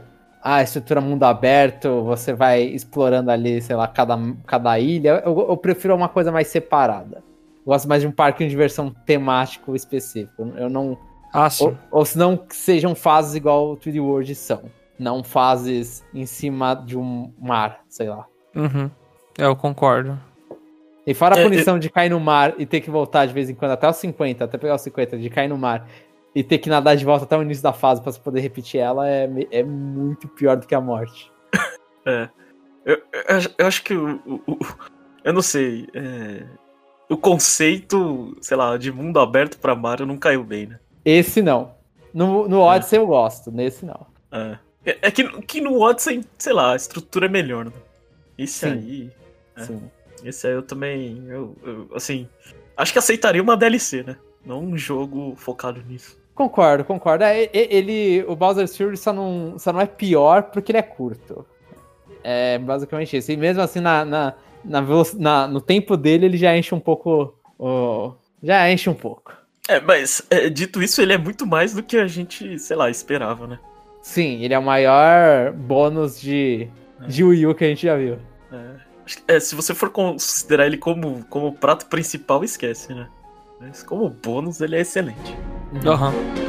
ah, estrutura mundo aberto, você vai explorando ali, sei lá, cada, cada ilha. Eu, eu prefiro uma coisa mais separada. Eu gosto mais de um parque de diversão temático específico. Eu não. Ah, sim. Ou, ou se não sejam fases igual o 3D World são. Não fases em cima de um mar, sei lá. Uhum. Eu concordo. E fora a É, punição de cair no mar e ter que voltar de vez em quando até os 50, até pegar os 50, de cair no mar e ter que nadar de volta até o início da fase pra você poder repetir ela, é, é muito pior do que a morte. É. Eu, eu, acho- eu acho que o, Eu não sei. é, o conceito, sei lá, de mundo aberto pra Mario não caiu bem, né? Esse não. No, no Odyssey eu gosto, nesse não. É, é, é que, que no Odyssey, sei lá, a estrutura é melhor, né? Esse Sim. aí. É. Sim. Esse aí eu também. Eu, eu, assim. Acho que aceitaria uma DLC, né? Não um jogo focado nisso. Concordo, concordo. É, ele, o Bowser's Fury só não, só não é pior porque ele é curto. É basicamente isso. E mesmo assim, na, na, na, na- no tempo dele, ele já enche um pouco. o- já enche um pouco. É, mas é, dito isso, ele é muito mais do que a gente, sei lá, esperava, né? Sim, ele é o maior bônus de, de Wii U que a gente já viu. É, é, se você for considerar ele como, como prato principal, esquece, né? Mas como bônus, ele é excelente. Aham. Então,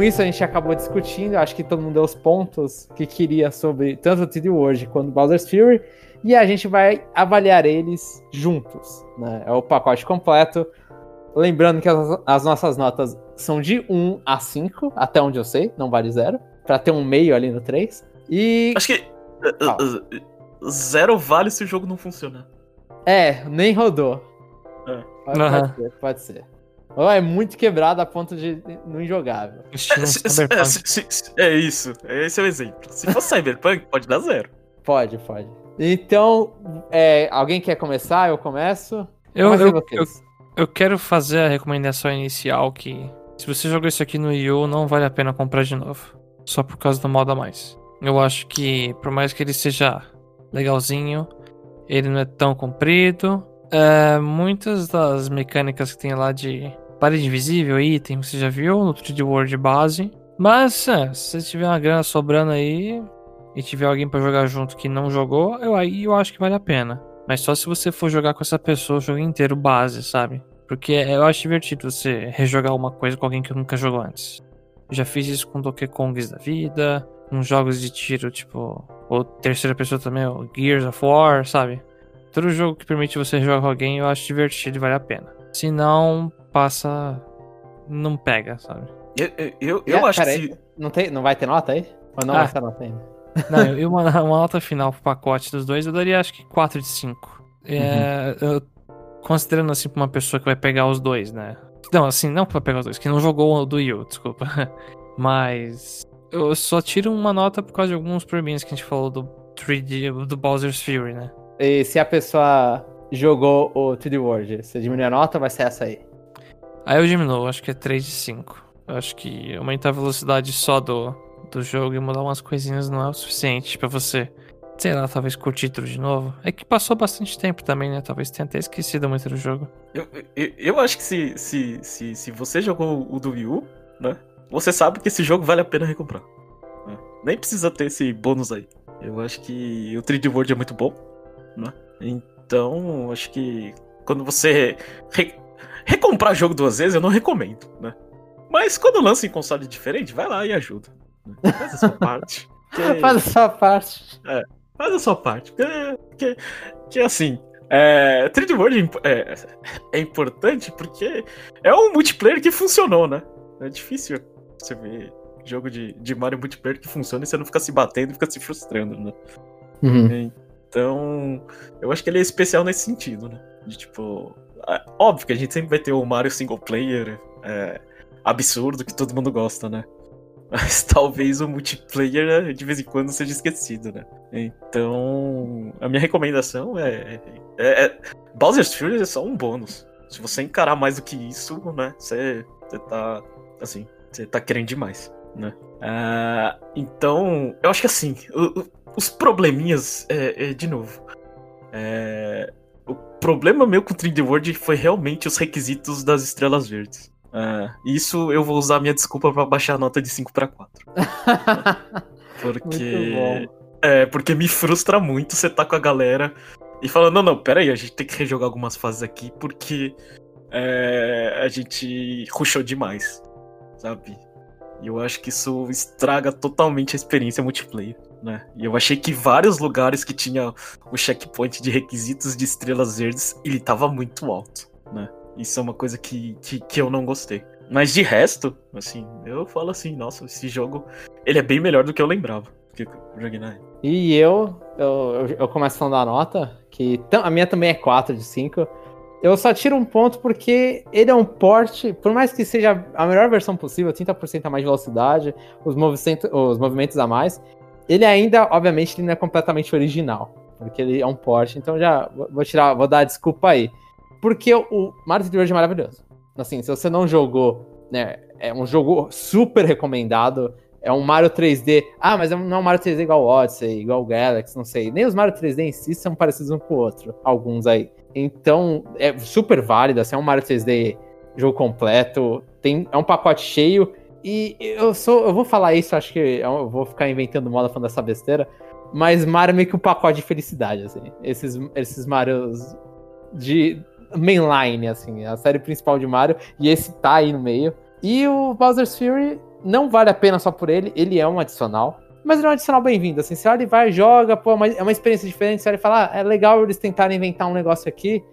com isso a gente acabou discutindo, acho que todo mundo deu os pontos que queria sobre tanto o 3D World quanto o Bowser's Fury, e a gente vai avaliar eles juntos, né? É o pacote completo. Lembrando que as, as nossas notas são de 1 a 5, até onde eu sei, não vale zero, pra ter um meio ali no 3. E Acho que. Ah. Zero vale se o jogo não funcionar. é, nem rodou. É. Pode, Aham. pode ser, pode ser. Ou é muito quebrado a ponto de não injogável. É, se- é, se- se- é isso. Esse é o exemplo. Se for Cyberpunk, pode dar zero. Pode, pode. Então, é, alguém quer começar? Eu começo? Eu, eu, eu, eu quero fazer a recomendação inicial que se você jogou isso aqui no Wii U, não vale a pena comprar de novo. Só por causa do modo a mais. Eu acho que, por mais que ele seja legalzinho, ele não é tão comprido. É, muitas das mecânicas que tem lá de parede invisível, item, você já viu no 3D World base. Mas, é, se você tiver uma grana sobrando aí e tiver alguém pra jogar junto que não jogou, eu, aí eu acho que vale a pena. Mas só se você for jogar com essa pessoa o jogo inteiro base, sabe? Porque eu acho divertido você rejogar uma coisa com alguém que nunca jogou antes. Já fiz isso com Donkey Kongs da vida, com jogos de tiro, tipo, ou terceira pessoa também, o Gears of War, sabe? Todo jogo que permite você jogar com alguém eu acho divertido e vale a pena. Se não, passa. Não pega, sabe? Eu, eu, eu, eu É, acho que se. Não, tem, não vai ter nota aí? Ou não Ah. vai ter nota ainda? Não, eu uma, uma nota final pro pacote dos dois, eu daria acho que 4 de 5. É, eu- considerando assim pra uma pessoa que vai pegar os dois, né? Não, assim, não pra pegar os dois, que não jogou o do Yu, desculpa. Mas eu só tiro uma nota por causa de alguns probleminhas que a gente falou do 3D, do Bowser's Fury, né? E se a pessoa jogou o 3D World, você diminui a nota, vai ser essa aí. Aí eu diminuo, acho que é 3 de 5. Eu acho que aumentar a velocidade só do, do jogo e mudar umas coisinhas não é o suficiente pra você, sei lá, talvez curtir tudo de novo. É que passou bastante tempo também, né? Talvez tenha até esquecido muito do jogo. Eu, eu, eu acho que se, se, se, se você jogou o do Wii U, né? Você sabe que esse jogo vale a pena recomprar. né? Nem precisa ter esse bônus aí. Eu acho que o 3D World é muito bom, né? Então, acho que quando você re- recomprar jogo duas vezes, eu não recomendo, né? Mas quando lança em console diferente, vai lá e ajuda. né? Faz a sua parte. que- Faz a sua parte. Faz a sua parte. Porque, que, que assim. É, 3D World é é, é importante porque é um multiplayer que funcionou, né? É difícil você ver jogo de, de Mario multiplayer que funciona e você não fica se batendo e fica se frustrando, né? Uhum. Então, eu acho que ele é especial nesse sentido, né? De tipo. óbvio que a gente sempre vai ter o Mario single player é, absurdo que todo mundo gosta, né? Mas talvez o multiplayer né, de vez em quando seja esquecido, né? Então, a minha recomendação é, é, é Bowser's Fury é só um bônus. Se você encarar mais do que isso, né? Você, você tá assim, você tá querendo demais, né? Uh, então, eu acho que assim, o, o, os probleminhas, é, é, de novo, é, o problema meu com o 3D World foi realmente os requisitos das estrelas verdes. Uh, isso eu vou usar minha desculpa para baixar a nota de 5 para 4. porque. É, porque me frustra muito você tá com a galera e falando, não, não, pera aí, a gente tem que rejogar algumas fases aqui porque é, a gente rushou demais, sabe? E eu acho que isso estraga totalmente a experiência multiplayer, né? E eu achei que vários lugares que tinha o checkpoint de requisitos de estrelas verdes, ele tava muito alto, né? Isso é uma coisa que, que, que eu não gostei. Mas de resto, assim, eu falo assim, nossa, esse jogo, ele é bem melhor do que eu lembrava. Que eu na E eu, eu, eu começo falando da nota, que a minha também é 4 de 5. Eu só tiro um ponto porque ele é um porte, por mais que seja a melhor versão possível, 30% a mais de velocidade, os movimentos, os movimentos a mais, ele ainda, obviamente, ele não é completamente original, porque ele é um porte, então já vou tirar, vou dar a desculpa aí. Porque o Mario 3D World é maravilhoso. Assim, se você não jogou, né, é um jogo super recomendado, é um Mario 3D. Ah, mas não é um Mario 3D igual o Odyssey, igual o Galaxy, não sei. Nem os Mario 3D em si são parecidos um com o outro, alguns aí. Então, é super válido, assim, é um Mario 3D jogo completo, tem, é um pacote cheio. E eu sou, eu vou falar isso, acho que eu vou ficar inventando moda falando dessa besteira, mas Mario é meio que um pacote de felicidade, assim. Esses, esses Marios de mainline, assim, a série principal de Mario, e esse tá aí no meio. E o Bowser's Fury não vale a pena só por ele, ele é um adicional. Mas ele é um adicional bem-vindo, assim, você olha e vai, joga, pô, é uma experiência diferente, você olha e fala, ah, é legal eles tentarem inventar um negócio aqui,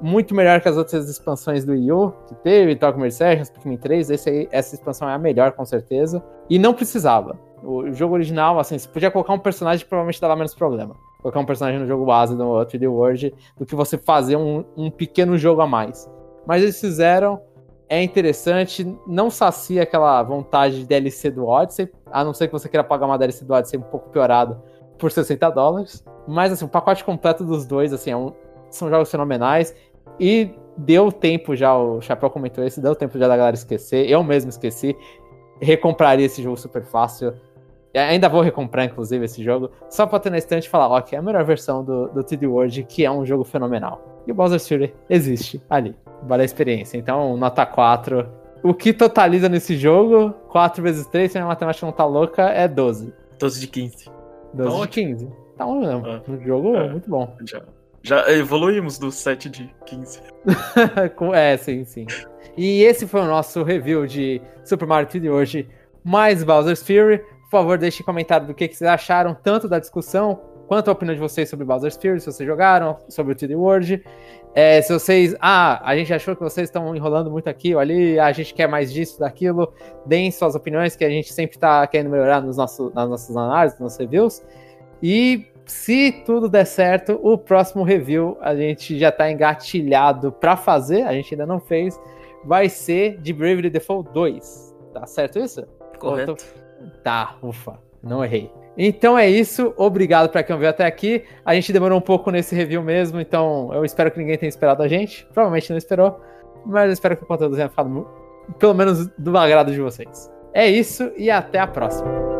muito melhor que as outras expansões do Wii U, que teve, Talk Sessions, Pikmin 3, esse aí, essa expansão é a melhor, com certeza, e não precisava. O jogo original, assim, você podia colocar um personagem, provavelmente dava menos problema. Colocar um personagem no jogo base do 3D World, do que você fazer um, um pequeno jogo a mais. Mas eles fizeram, é interessante, não sacia aquela vontade de DLC do Odyssey, a não ser que você queira pagar uma DLC do Odyssey um pouco piorado por 60 dólares. Mas assim, o pacote completo dos dois, assim, é um, são jogos fenomenais. E deu tempo já, o Chapéu comentou isso, deu tempo já da galera esquecer. Eu mesmo esqueci. Recompraria esse jogo super fácil. Ainda vou recomprar, inclusive, esse jogo, só pra ter na estante e falar, ok, é a melhor versão do, do 3D World, que é um jogo fenomenal. E o Bowser's Fury existe ali vale a experiência. Então, nota 4. O que totaliza nesse jogo, 4 vezes 3, se a matemática não tá louca, é 12. 12 de 15. 12 tá de 15. Tá um, ah, um jogo é, muito bom. Já, já evoluímos do 7 de 15. é, sim, sim. E esse foi o nosso review de Super Mario 3D hoje, mais Bowser's Fury. Por favor, deixe comentário do que, que vocês acharam, tanto da discussão, quanto a opinião de vocês sobre Bowser's Fury, se vocês jogaram, sobre o 3D World. É, se vocês. Ah, a gente achou que vocês estão enrolando muito aqui ou ali, a gente quer mais disso, daquilo. Deem suas opiniões, que a gente sempre está querendo melhorar nos nossos, nas nossas análises, nos reviews. E se tudo der certo, o próximo review a gente já está engatilhado para fazer, a gente ainda não fez. Vai ser de Bravely Default 2. Tá certo isso? Correto. Tá, ufa, não errei. Então é isso, obrigado para quem veio até aqui. A gente demorou um pouco nesse review mesmo, então eu espero que ninguém tenha esperado a gente. Provavelmente não esperou, mas eu espero que o conteúdo tenha ficado pelo menos do agrado de vocês. É isso e até a próxima.